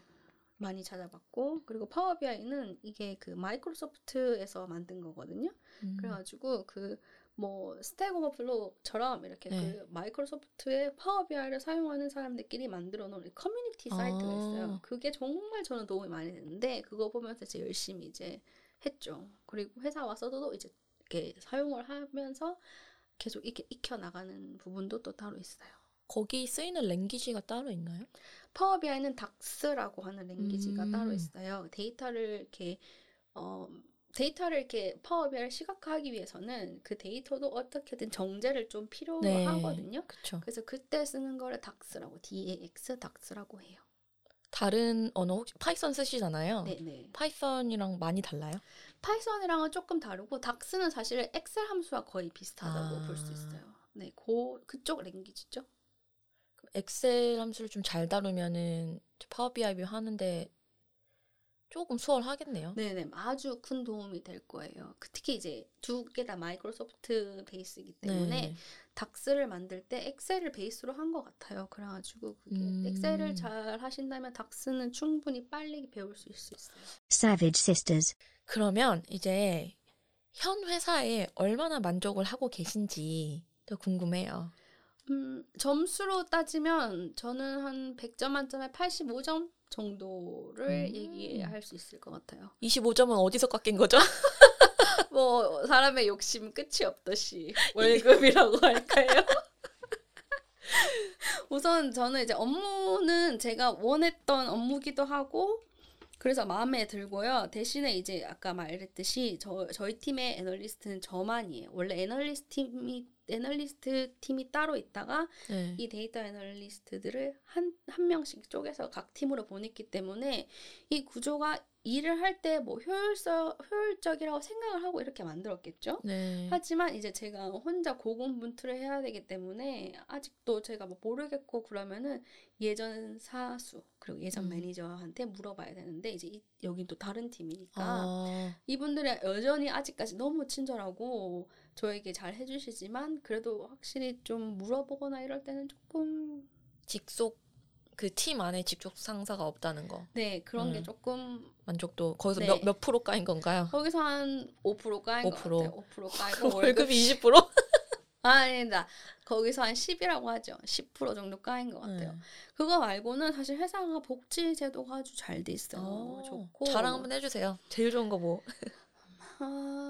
많이 찾아봤고 그리고 파워 비아이는 이게 그 마이크로소프트에서 만든 거거든요. 음. 그래가지고 그 뭐 Stack Overflow처럼 이렇게 네. 그 마이크로소프트의 파워 비아이를 사용하는 사람들끼리 만들어 놓은 커뮤니티 사이트가 아. 있어요. 그게 정말 저는 도움이 많이 됐는데 그거 보면서 이제 열심히 이제 했죠. 그리고 회사 와서도 이제 이렇게 사용을 하면서 계속 이렇게 익혀 나가는 부분도 또 따로 있어요. 거기 쓰이는 랭귀지가 따로 있나요? 파워비아이는 닥스라고 하는 랭귀지가 음. 따로 있어요. 데이터를 이렇게 어 데이터를 이렇게 파워비아이를 시각화하기 위해서는 그 데이터도 어떻게든 정제를 좀 필요하거든요. 그렇죠. 그래서 그때 쓰는 거를 DAX라고 DAX DAX라고 해요. 다른 언어 혹시 Python 쓰시잖아요. 네네. Python이랑 많이 달라요? Python이랑은 조금 다르고 DAX는 사실 엑셀 함수와 거의 비슷하다고 아. 볼수 있어요. 네, 고 그쪽 language죠. 엑셀 함수를 좀 잘 다루면은 파워 BI 하는데 조금 수월하겠네요. 네네, 아주 큰 도움이 될 거예요. 그 특히 이제 두 개 다 마이크로소프트 베이스이기 때문에 네. 닥스를 만들 때 엑셀을 베이스로 한 것 같아요. 그래가지고 그게 음. 엑셀을 잘 하신다면 닥스는 충분히 빨리 배울 수 있을 수 있어요. Savage Sisters. 그러면 이제 현 회사에 얼마나 만족을 하고 계신지 더 궁금해요. 음, 점수로 따지면 저는 한 100점 만점에 85점 정도를 음. 얘기할 수 있을 것 같아요. 25점은 어디서 깎인 거죠? [LAUGHS] 뭐 사람의 욕심 끝이 없듯이 [LAUGHS] 월급이라고 할까요? [LAUGHS] 우선 저는 이제 업무는 제가 원했던 업무기도 하고 그래서 마음에 들고요. 대신에 이제 아까 말했듯이 저 저희 팀의 애널리스트는 저만이에요. 원래 애널리스트 팀이 애널리스트 팀이 따로 있다가 네. 이 데이터 애널리스트들을 한, 한 명씩 쪼개서 각 팀으로 보냈기 때문에 이 구조가 일을 할 때 뭐 효율서, 효율적이라고 생각을 하고 이렇게 만들었겠죠. 네. 하지만 이제 제가 혼자 고군분투를 해야 되기 때문에 아직도 제가 뭐 모르겠고 그러면은 예전 사수 그리고 예전 음. 매니저한테 물어봐야 되는데 이제 이, 여긴 또 다른 팀이니까 아, 이분들이 여전히 아직까지 너무 친절하고 저에게 잘 해주시지만 그래도 확실히 좀 물어보거나 이럴 때는 조금 직속 그 팀 안에 직속 상사가 없다는 거 네 그런 게 음. 조금 만족도 거기서 네. 몇, 몇 프로 까인 건가요? 거기서 한 5% 까인 것 5%. 같아요. 5% 까이고 월급 월급이 20%? [LAUGHS] 아, 아니다. 거기서 한 10이라고 하죠. 10% 정도 까인 것 같아요. 그거 말고는 사실 회사가 복지 제도가 아주 잘 돼 있어요. 어, 좋고 자랑 한번 해주세요. 제일 좋은 거 뭐? 아,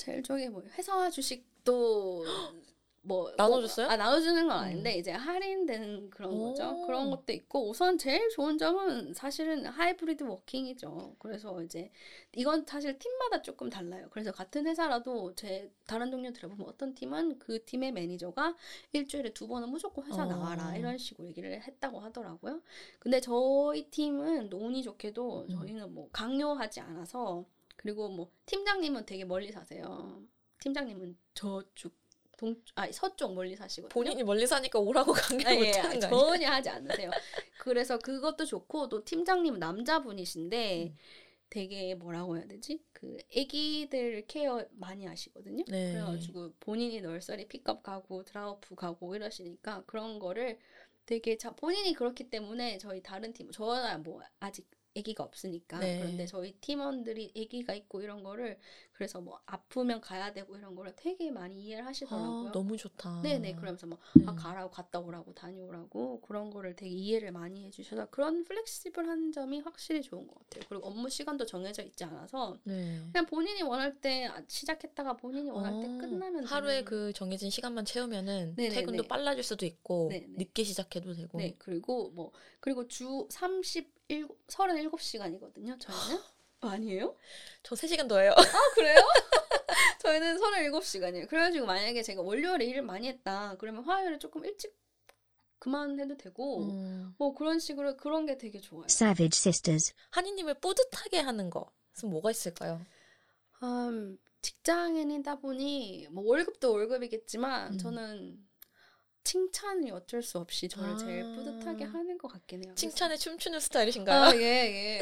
제일 좋게 뭐 회사 주식도 [GASPS] 뭐 나눠줬어요? 꼭- 아 나눠주는 건 아닌데 이제 할인되는 그런 오. 거죠. 그런 것도 있고 우선 제일 좋은 점은 사실은 hybrid working이죠. 그래서 이제 이건 사실 팀마다 조금 달라요. 그래서 같은 회사라도 제 다른 동료 들어보면 어떤 팀은 그 팀의 매니저가 일주일에 두 번은 무조건 회사 어. 나와라 이런 식으로 얘기를 했다고 하더라고요. 근데 저희 팀은 너 운이 좋게도 음. 저희는 뭐 강요하지 않아서 그리고 뭐 팀장님은 되게 멀리 사세요. 팀장님은 저쪽 동, 아 서쪽 멀리 사시거든요. 본인이 멀리 사니까 오라고 [LAUGHS] 강요 아, 예, 못하는 거 아니에요? 전혀 하지 않으세요. 그래서 그것도 좋고 또 팀장님은 남자분이신데 음. 되게 뭐라고 해야 되지? 그 아기들 care 많이 하시거든요. 네. 그래가지고 본인이 nursery pick up 가고 drop off 가고 이러시니까 그런 거를 되게 자 본인이 그렇기 때문에 저희 다른 팀 저는 뭐 아직 아기가 없으니까 네. 그런데 저희 팀원들이 아기가 있고 이런 거를 그래서 뭐 아프면 가야 되고 이런 거를 되게 많이 이해를 하시더라고요. 아, 너무 좋다. 네네 그러면서 막 네. 아, 가라고 갔다 오라고 다녀오라고 그런 거를 되게 이해를 많이 해주셔서 그런 플렉시블한 점이 확실히 좋은 것 같아요. 그리고 업무 시간도 정해져 있지 않아서 네. 그냥 본인이 원할 때 아, 시작했다가 본인이 원할 때 어, 끝나면 하루에 되는- 그 정해진 시간만 채우면은 네네네. 퇴근도 빨라질 수도 있고 네네. 늦게 시작해도 되고 네 그리고 뭐 그리고 주 37, 37시간이거든요 저희는 아니에요? 저 3시간 더 해요. 아 [LAUGHS] 그래요? 저희는 37시간이에요. 그래가지고 만약에 제가 월요일에 일을 많이 했다 그러면 화요일에 조금 일찍 그만해도 되고 음. 뭐 그런 식으로 그런 게 되게 좋아요. Savage Sisters. 한이님을 뿌듯하게 하는 것은 뭐가 있을까요? 음, 직장인이다 보니 뭐 월급도 월급이겠지만 음. 저는 칭찬이 어쩔 수 없이 저를 제일 아. 뿌듯하게 하는 것 같긴 해요. 칭찬에 춤추는 스타일이신가요? 아, 예,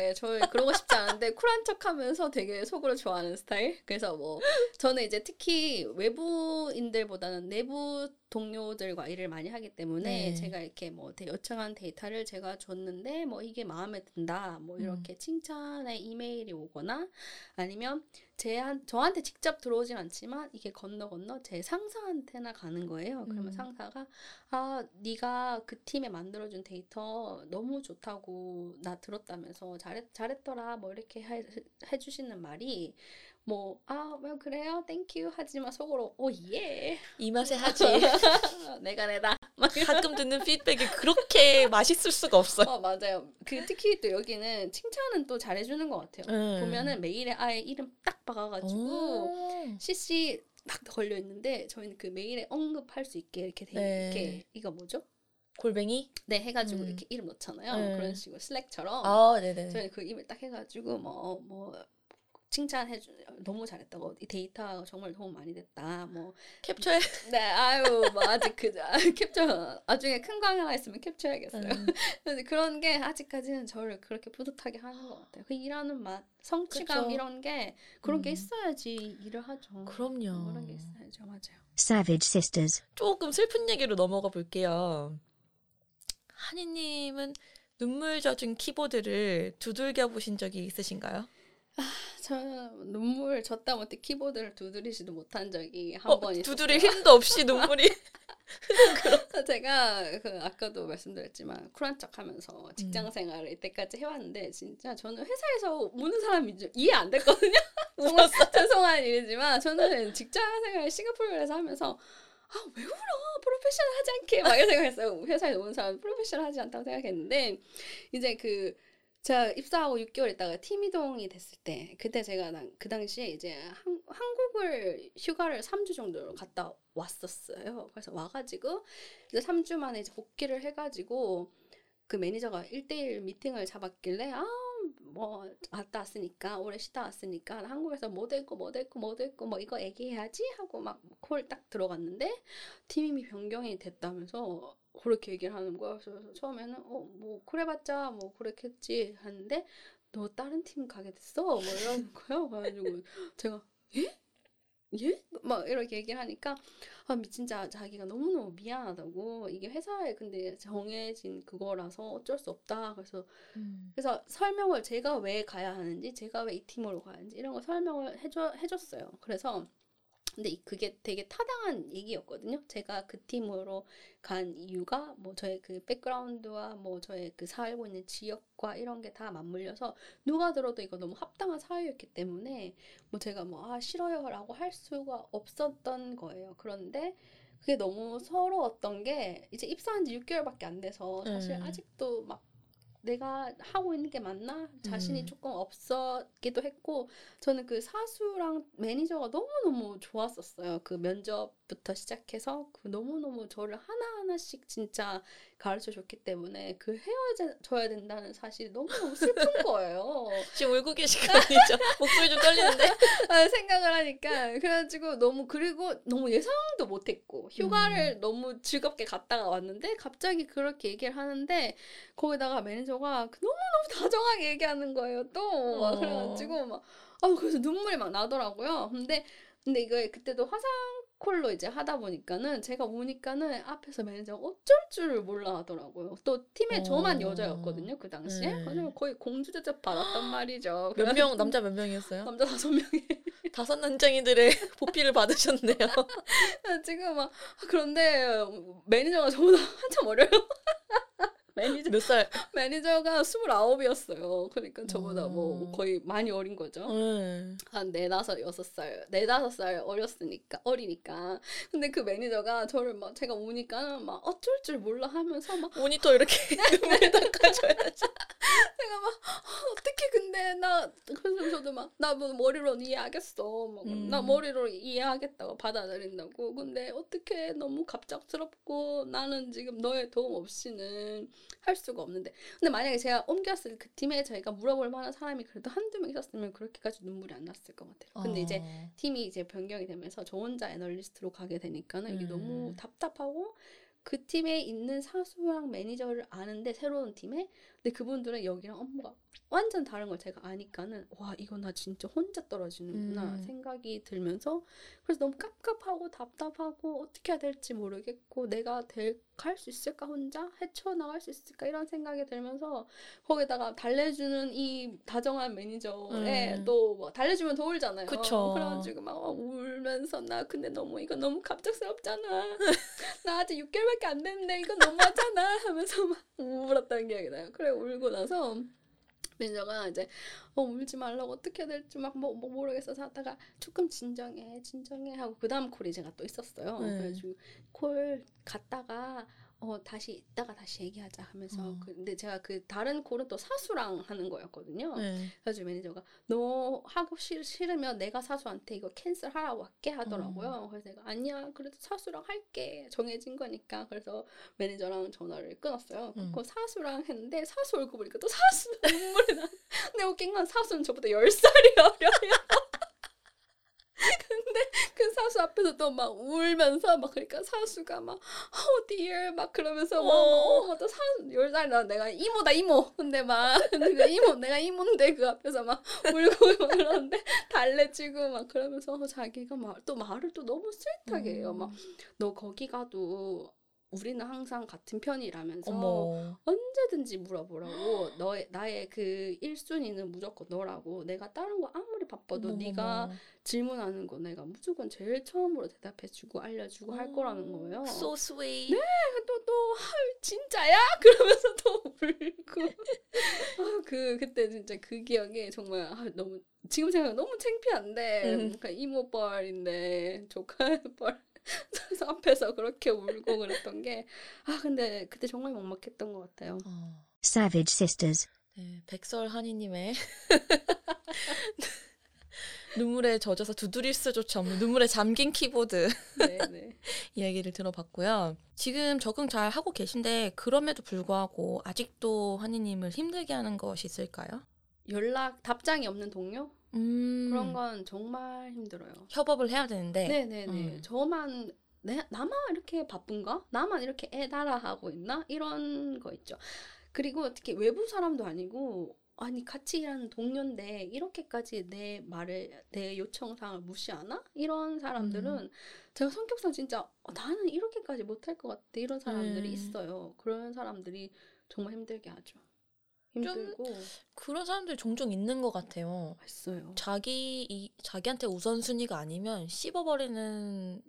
예. 저 그러고 싶지 않은데 쿨한 척 하면서 되게 속으로 좋아하는 스타일. 그래서 뭐 저는 이제 특히 외부인들보다는 내부 동료들과 일을 많이 하기 때문에 네. 제가 이렇게 뭐 대- 요청한 데이터를 제가 줬는데 뭐 이게 마음에 든다. 뭐 이렇게 음. 칭찬의 이메일이 오거나 아니면 제한 저한테 직접 들어오진 않지만 이게 건너 건너 제 상사한테나 가는 거예요. 그러면 음. 상사가 아 네가 그 팀에 만들어준 데이터 너무 좋다고 나 들었다면서 잘했 잘했더라 뭐 이렇게 해, 해주시는 말이 뭐 아 뭐 그래요 thank you 하지만 속으로 oh yeah 이 맛에 하지. [LAUGHS] 내가 내다 막 가끔 듣는 피드백이 그렇게 맛있을 수가 없어요. 어 맞아요 그 특히 또 여기는 칭찬은 또 잘해주는 것 같아요 음. 보면은 메일에 아예 이름 딱 박아가지고 오. CC 딱 걸려 있는데 저희는 그 메일에 언급할 수 있게 이렇게 돼 네. 이렇게 이거 뭐죠? 골뱅이? 네 해가지고 음. 이렇게 이름 넣잖아요. 네. 그런 식으로 슬랙처럼 아, 네네. 저희 그 이메일 딱 해가지고 뭐 뭐 칭찬해 주 너무 잘했다고 이 데이터 정말 도움 많이 됐다. 뭐 캡처해. [LAUGHS] 네, 아유, 뭐 아직 그 아, [LAUGHS] 캡처 나중에 큰거 하나 있으면 캡처해야겠어요. 음. [LAUGHS] 그런 게 아직까지는 저를 그렇게 뿌듯하게 하는 것 같아요. 그 일하는 맛, 성취감 그쵸. 이런 게 그런 게 음. 있어야지 일을 하죠. 그럼요. 그런 게 있어야죠, 맞아요. Savage Sisters. 조금 슬픈 얘기로 넘어가 볼게요. 한이님은 눈물 젖은 키보드를 두들겨 보신 적이 있으신가요? 저는 눈물 졌다 못해 키보드를 두드리지도 못한 적이 한 어, 번 있어요. 두드릴 힘도 없이 눈물이 [LAUGHS] 제가 그 아까도 말씀드렸지만 쿨한 척하면서 직장 생활을 이때까지 해왔는데 진짜 저는 회사에서 우는 사람이 좀 이해 안 됐거든요. [LAUGHS] 정말 [LAUGHS] 죄송한 일이지만 저는 직장 생활 싱가포르에서 하면서 아왜 울어 프로페셔널 하지 않게 막 이런 생각했어요. 회사에 오는 사람 프로페셔널 하지 않다고 생각했는데 이제 그 제가 입사하고 6개월 있다가 팀 이동이 됐을 때 그때 제가 난- 그 당시에 이제 한, 한국을 휴가를 3주 정도 갔다 왔었어요. 그래서 와가지고 이제 3주 만에 이제 복귀를 해가지고 그 매니저가 1대1 미팅을 잡았길래 아뭐 갔다 왔으니까 오래 쉬다 왔으니까 한국에서 뭐 됐고 뭐 됐고 뭐 됐고 뭐 이거 얘기해야지 하고 막 call 딱 들어갔는데 팀이 변경이 됐다면서 그렇게 얘기를 하는 거야. 그래서 처음에는 어 뭐 그래봤자 뭐 그랬겠지 하는데 너 다른 팀 가게 됐어 뭐 이러는 [LAUGHS] 거예요. 그래가지고 제가 예? 예? 막 이렇게 얘기를 하니까 아 미- 진짜 자기가 너무너무 미안하다고 이게 회사에 근데 정해진 그거라서 어쩔 수 없다 그래서 음. 그래서 설명을 제가 왜 가야 하는지 제가 왜 이 팀으로 가야 하는지 이런 거 설명을 해줘 해줬어요 그래서 근데 이- 그게 되게 타당한 얘기였거든요. 제가 그 팀으로 간 이유가 뭐 저의 그 백그라운드와 뭐 저의 그 살고 있는 지역과 이런 게 다 맞물려서 누가 들어도 이거 너무 합당한 사유였기 때문에 뭐 제가 뭐 아 싫어요라고 할 수가 없었던 거예요. 그런데 그게 너무 서러웠던 게 이제 입사한 지 6개월밖에 안 돼서 사실 음. 아직도 막 내가 하고 있는 게 맞나 자신이 음. 조금 없었기도 했고 저는 그 사수랑 매니저가 너무너무 좋았었어요. 그 면접 부터 시작해서 그 너무너무 저를 하나하나씩 진짜 가르쳐 줬기 때문에 그 헤어져야 된다는 사실이 너무너무 슬픈 [LAUGHS] 거예요. 지금 울고 계신 거 아니죠? [LAUGHS] 목소리 좀 떨리는데? 아, 생각을 하니까 그래가지고 너무 그리고 너무 예상도 못했고 휴가를 너무 즐겁게 갔다가 왔는데 갑자기 그렇게 얘기를 하는데 거기다가 매니저가 그 너무너무 다정하게 얘기하는 거예요 또막 어. 그래가지고 막 아, 그래서 눈물이 막 나더라고요 근데 근데 이거 그때도 화상 call로 이제 하다 보니까는 제가 우니까는 앞에서 매니저가 어쩔 줄을 몰라 하더라고요. 또 팀에 저만 어. 여자였거든요 그 당시에. 네. 그래서 거의 공주 대접 받았단 말이죠. 몇 명, 남자 몇 명이었어요? 남자 다섯 명이 [LAUGHS] 다섯 난쟁이들의 [LAUGHS] 보필을 받으셨네요. 지금 막 아, 그런데 매니저가 저보다 [LAUGHS] 한참 어려요. 매니저 몇 살? [LAUGHS] 매니저가 스물아홉이었어요. 그러니까 저보다 뭐 음. 거의 많이 어린 거죠. 응. 한 네다섯 여섯 살, 네다섯 살 어렸으니까 어리니까. 근데 그 매니저가 저를 막 제가 우니까 막 어쩔 줄 몰라 하면서 막 [LAUGHS] 모니터 이렇게 [LAUGHS] 눈물을 닦아줘야지. 제가 막 아, 어떻게 근데 나 그래서 저도 막 나 뭐 머리로 이해하겠어. 막, 음. 나 머리로 이해하겠다고 받아들인다고. 근데 어떻게 너무 갑작스럽고 나는 지금 너의 도움 없이는 할 수가 없는데. 근데 만약에 제가 옮겼을 그 팀에 저희가 물어볼 만한 사람이 그래도 한두 명 있었으면 그렇게까지 눈물이 안 났을 것 같아요. 근데 이제 어. 팀이 이제 변경이 되면서 저 혼자 애널리스트로 가게 되니까는 이게 음. 너무 답답하고 그 팀에 있는 사수랑 매니저를 아는데 새로운 팀에? 근데 그분들은 여기랑 업무가 완전 다른 걸 제가 아니까는 와 이거 나 진짜 혼자 떨어지는구나 음. 생각이 들면서 그래서 너무 깝깝하고 답답하고 어떻게 해야 될지 모르겠고 내가 갈수 있을까 혼자 헤쳐나갈 수 있을까 이런 생각이 들면서 거기다가 달래주는 이 다정한 매니저에 음. 또뭐 달래주면 더 울잖아요. 그쵸. 그래가지고 막 울면서 나 근데 너무 이거 너무 갑작스럽잖아. [LAUGHS] 나 아직 6개월밖에 안 됐는데 이거 너무하잖아 하면서 막 울었다는 기억이 나요. 그래 울고 나서 매니저가 이제 어 울지 말라고 어떻게 될지 막뭐 모르겠어서 하다가 조금 진정해 진정해 하고 그 다음 call이 제가 또 있었어요. 네. 그래가지고 call 갔다가 어 다시 이따가 다시 얘기하자 하면서 어. 그- 근데 제가 그 다른 call은 또 사수랑 하는 거였거든요. 네. 그래서 매니저가 너 하고 싫, 싫으면 내가 사수한테 이거 cancel 하라고 할게 하더라고요. 그래서 내가 아니야 그래도 사수랑 할게 정해진 거니까 그래서 매니저랑 전화를 끊었어요. 음. 그 사수랑 했는데 사수 얼굴 보니까 또 사수 [LAUGHS] 눈물이 나. 근데 웃긴 건 사수는 저보다 10살이 어려요. 근데 그 사수 앞에서 또 막 울면서 막 그러니까 사수가 막 oh dear. 막 그러면서 막 어. 어, 또 사수 10살 나 내가 이모다 이모. 근데 막 [LAUGHS] 그 이모 내가 이모인데 그 앞에서 막 울고 막 그러는데 달래주고 막 그러면서 자기가 막 또 말을 또 너무 sweet하게 해요. 막 너 거기 가도 우리는 항상 같은 편이라면서 어머. 언제든지 물어보라고 [GASPS] 너의 나의 그 1순위는 무조건 너라고 내가 다른 거 아무리 바빠도 어머머머. 네가 질문하는 거 내가 무조건 제일 처음으로 대답해주고 알려주고 할 거라는 거예요. So sweet. 또또 진짜야? [LAUGHS] 그러면서 또 울고 아, 그 그때 진짜 그 기억에 정말 아, 너무 지금 생각 너무 창피한데 음. 그러니까 이모뻘인데 조카뻘 앞에서 그렇게 울고 그랬던 게 아 근데 그때 정말 먹먹했던 것 같아요. 어. Savage Sisters. 네, 백설 한이님의 [LAUGHS] 눈물에 젖어서 두드릴 수조차 없는 눈물에 잠긴 키보드 네네. [LAUGHS] 이야기를 들어봤고요. 지금 적응 잘 하고 계신데 그럼에도 불구하고 아직도 한이님을 힘들게 하는 것이 있을까요? 연락 답장이 없는 동료 음, 그런 건 정말 힘들어요. 협업을 해야 되는데 네네네. 음. 저만 내, 나만 이렇게 바쁜가? 나만 이렇게 애 따라하고 있나? 이런 거 있죠. 그리고 특히 외부 사람도 아니고 아니 같이 일하는 동료인데 이렇게까지 내 말을 내 요청사항을 무시하나? 이런 사람들은 음. 제가 성격상 진짜 어, 나는 이렇게까지 못할 것 같아 이런 사람들이 음. 있어요. 그런 사람들이 정말 힘들게 하죠. 힘들고 그런 사람들이 종종 있는 것 같아요. 있어요. 자기 이 자기한테 우선순위가 아니면 씹어버리는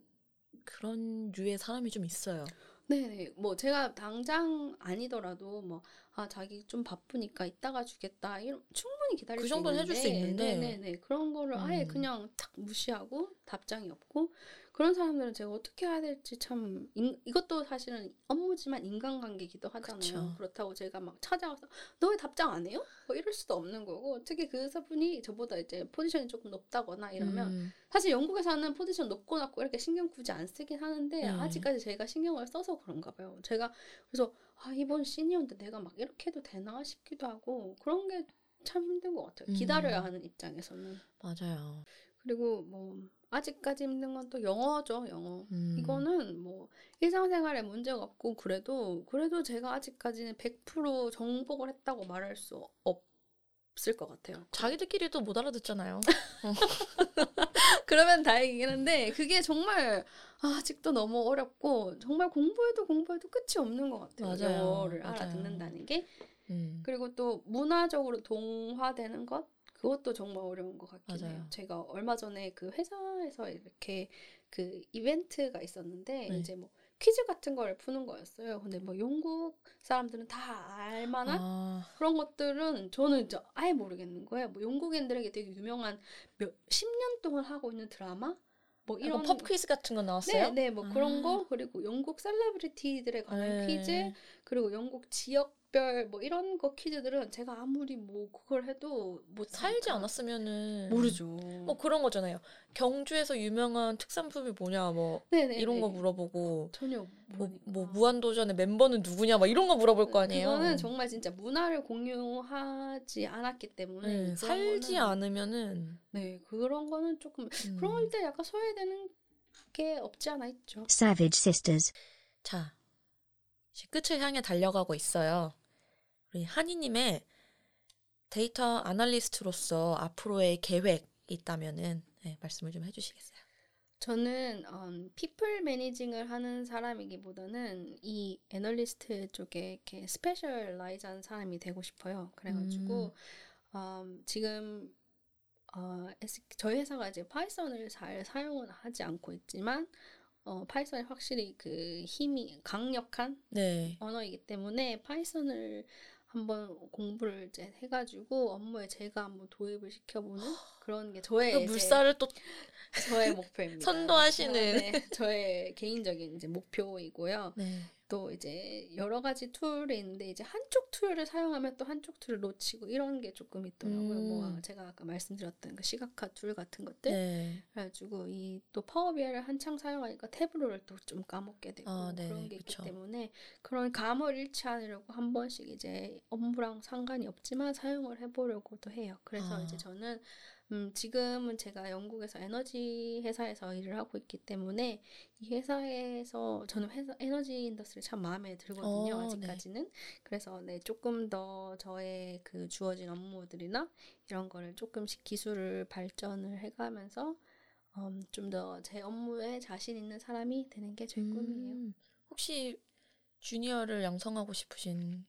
그런 류의 사람이 좀 있어요. 네네. 뭐 제가 당장 아니더라도 뭐 아 자기 좀 바쁘니까 이따가 주겠다. 이런 충분히 기다릴 그수 정도는 해줄 수 있는데. 네네네. 그런 거를 아예 음. 그냥 탁 무시하고 답장이 없고 그런 사람들은 제가 어떻게 해야 될지 참 인- 이것도 사실은 업무지만 인간관계기도 하잖아요. 그쵸. 그렇다고 제가 막 찾아가서 너 왜 답장 안 해요? 뭐 이럴 수도 없는 거고 특히 그 분이 저보다 이제 포지션이 조금 높다거나 이러면 음, 사실 영국에서는 포지션 높고 낮고 이렇게 신경 굳이 안 쓰긴 하는데 음. 아직까지 제가 신경을 써서 그런가 봐요. 제가 그래서 아 이번 시니어인데 내가 막 이렇게 해도 되나 싶기도 하고 그런 게 참 힘든 것 같아요. 음. 기다려야 하는 입장에서는 맞아요. 그리고 뭐 아직까지 힘든 건 또 영어죠 영어. 음, 이거는 뭐 일상생활에 문제가 없고 그래도 그래도 제가 아직까지는 100% 정복을 했다고 말할 수 없을 것 같아요. 자기들끼리도 못 알아듣잖아요. [LAUGHS] 그러면 다행이긴 한데 그게 정말 아, 아직도 너무 어렵고 정말 공부해도 공부해도 끝이 없는 것 같아요. 맞아요. 영어를 맞아요. 알아듣는다는 게 음, 그리고 또 문화적으로 동화되는 것 그것도 정말 어려운 것 같긴 맞아요. 해요. 제가 얼마 전에 그 회사에서 이렇게 그 이벤트가 있었는데 네. 이제 뭐 퀴즈 같은 걸 푸는 거였어요. 근데 뭐 영국 사람들은 다 알만한 아, 그런 것들은 저는 진짜 아예 모르겠는 거예요. 뭐 영국인들에게 되게 유명한 몇 10년 동안 하고 있는 드라마 뭐 이런 이런 펍 퀴즈 같은 거 나왔어요? 네, 네, 뭐 그런 아. 거 그리고 영국 셀레브리티들에 관한 네. 퀴즈 그리고 영국 지역 별 뭐 이런 거 퀴즈들은 제가 아무리 뭐 그걸 해도 못 살지. 않았으면은 모르죠. 뭐 그런 거잖아요. 경주에서 유명한 특산품이 뭐냐 뭐 네네 이런 거 물어보고 전혀 뭐. 뭐 무한도전의 멤버는 누구냐 막 이런 거 물어볼 거 아니에요. 그거는 정말 진짜 문화를 공유하지 않았기 때문에 네, 그런 살지 거는- 않으면은 네 그런 거는 조금 음. 그럴 때 약간 소외되는 게 없지 않아 있죠. Savage Sisters. 자 끝을 향해 달려가고 있어요. 우리 하니 님의 data analyst로서 앞으로의 계획이 있다면은 네, 말씀을 좀 해주시겠어요? 저는 음, people managing을 하는 사람이기보다는 이 애널리스트 쪽에 이렇게 specialise한 사람이 되고 싶어요. 그래가지고 음, 지금 어, 저희 회사가 이제 Python을 잘 사용은 하지 않고 있지만 어, Python이 확실히 그 힘이 강력한 네. 언어이기 때문에 Python을 한번 공부를 이제 해가지고 업무에 제가 한번 도입을 시켜보는 그런 게 저의 그 물살을 또 저의 목표입니다. 선도하시는. 네, 저의 개인적인 이제 목표이고요. 네. 또 이제 여러 가지 tool이 있는데 이제 한쪽 tool을 사용하면 또 한쪽 tool을 놓치고 이런 게 조금 있더라고요. 음. 뭐 제가 아까 말씀드렸던 그 시각화 tool 같은 것들. 네. 그래가지고 이 또 파워비아이를 한창 사용하니까 Tableau를 또 좀 까먹게 되고 아, 네, 그런 게 그쵸. 있기 때문에 그런 감을 잃지 않으려고 한 번씩 이제 업무랑 상관이 없지만 사용을 해보려고도 해요. 그래서 아. 이제 저는 음, 지금은 제가 영국에서 에너지 회사에서 일을 하고 있기 때문에 이 회사에서 저는 회사 에너지 industry 참 마음에 들거든요. 어, 네. 아직까지는. 그래서 네, 조금 더 저의 그 주어진 업무들이나 이런 거를 조금씩 기술을 발전을 해 가면서 음, 좀 더 제 업무에 자신 있는 사람이 되는 게 제 꿈이에요. 음, 혹시 주니어를 양성하고 싶으신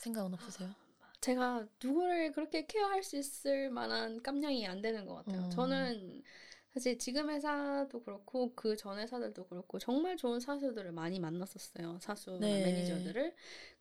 생각은 없으세요? 제가 누구를 그렇게 케어할 수 있을 만한 깜냥이 안 되는 것 같아요. 음. 저는 사실 지금 회사도 그렇고 그 전 회사들도 그렇고 정말 좋은 사수들을 많이 만났었어요. 사수나 네. 매니저들을.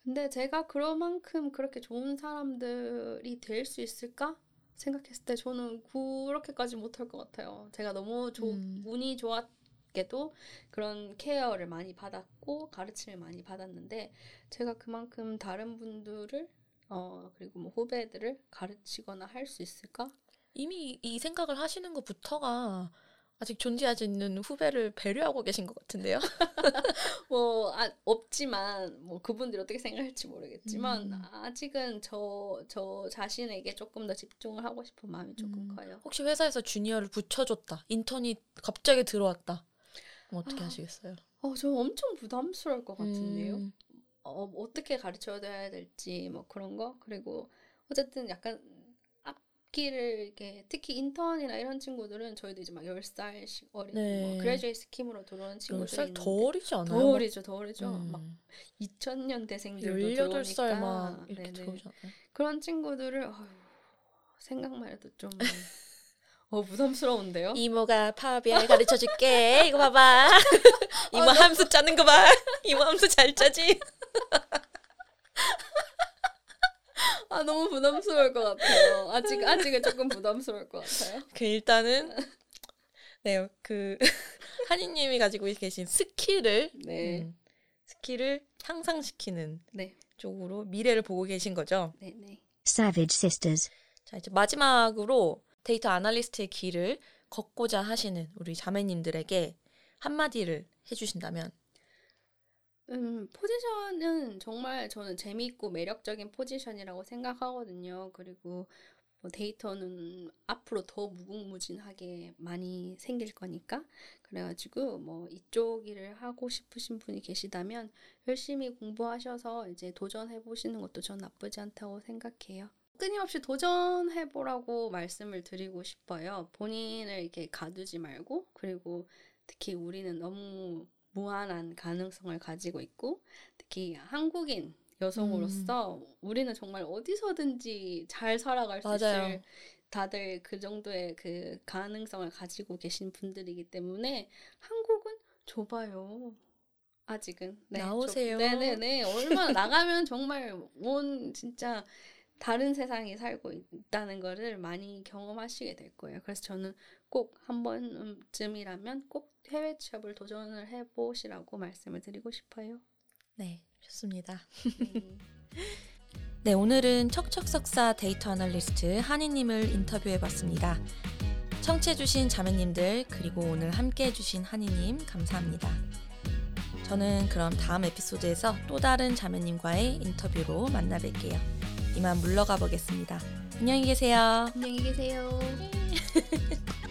근데 제가 그만큼 그렇게 좋은 사람들이 될 수 있을까? 생각했을 때 저는 그렇게까지 못할 것 같아요. 제가 너무 조, 음. 운이 좋았게도 그런 케어를 많이 받았고 가르침을 많이 받았는데 제가 그만큼 다른 분들을 어 그리고 뭐 후배들을 가르치거나 할 수 있을까? 이미 이 생각을 하시는 것부터가 아직 존재하지 않는 후배를 배려하고 계신 것 같은데요. [LAUGHS] 뭐 아, 없지만 뭐 그분들이 어떻게 생각할지 모르겠지만 음. 아직은 저 저 자신에게 조금 더 집중을 하고 싶은 마음이 조금 음. 커요. 혹시 회사에서 주니어를 붙여줬다. 인턴이 갑자기 들어왔다. 그럼 어떻게 아. 하시겠어요? 어, 저 엄청 부담스러울 것 같은데요. 음, 어, 어떻게 가르쳐야 될지 뭐 그런 거 그리고 어쨌든 약간 앞길을 이렇게 특히 인턴이나 이런 친구들은 저희도 이제 막 10살씩 어린 네. 뭐 graduate scheme으로 들어오는 친구들이 10살 더 어리지 않아요? 더 어리죠 더 어리죠 음. 막 2000년대생들도 18살 들어오니까 막 이렇게. 들어오잖아요. 그런 친구들을 어휴, 생각만 해도 좀 어, 부담스러운데요? 이모가 파워비아이 가르쳐 줄게. 이거 봐봐. [LAUGHS] 이모 함수 짜는 거 봐. 이모 함수 잘 짜지? [LAUGHS] 아 너무 부담스러울 것 같아요. 아직 아직은 조금 부담스러울 것 같아요. 그 일단은 네, 그 [LAUGHS] 하니 님이 가지고 계신 skill을 네, 음, skill을 향상시키는 네, 쪽으로 미래를 보고 계신 거죠. 네, 네. Savage Sisters. 자, 이제 마지막으로 데이터 아날리스트의 길을 걷고자 하시는 우리 자매님들에게 한마디를 해주신다면 음, 포지션은 정말 저는 재미있고 매력적인 포지션이라고 생각하거든요. 그리고 뭐 데이터는 앞으로 더 무궁무진하게 많이 생길 거니까. 그래가지고 뭐 이쪽 일을 하고 싶으신 분이 계시다면 열심히 공부하셔서 이제 도전해 보시는 것도 전 나쁘지 않다고 생각해요. 끊임없이 도전해 보라고 말씀을 드리고 싶어요. 본인을 이렇게 가두지 말고 그리고 특히 우리는 너무 무한한 가능성을 가지고 있고 특히 한국인 여성으로서 우리는 정말 어디서든지 잘 살아갈 수 맞아요. 있을 다들 그 정도의 그 가능성을 가지고 계신 분들이기 때문에 한국은 좁아요. 아직은 네, 나오세요. 좁- 네네네 얼마나 나가면 정말 온 진짜 다른 세상에 살고 있다는 거를 많이 경험하시게 될 거예요. 그래서 저는 꼭 한 번쯤이라면 꼭 해외 취업을 도전을 해보시라고 말씀을 드리고 싶어요. 네 좋습니다. 네. [LAUGHS] 네 오늘은 척척석사 데이터 아날리스트 한이님을 인터뷰해봤습니다. 청취해주신 자매님들 그리고 오늘 함께해주신 한이님 감사합니다. 저는 그럼 다음 에피소드에서 또 다른 자매님과의 인터뷰로 만나 뵐게요. 이만 물러가 보겠습니다. 안녕히 계세요. 안녕히 계세요. [LAUGHS]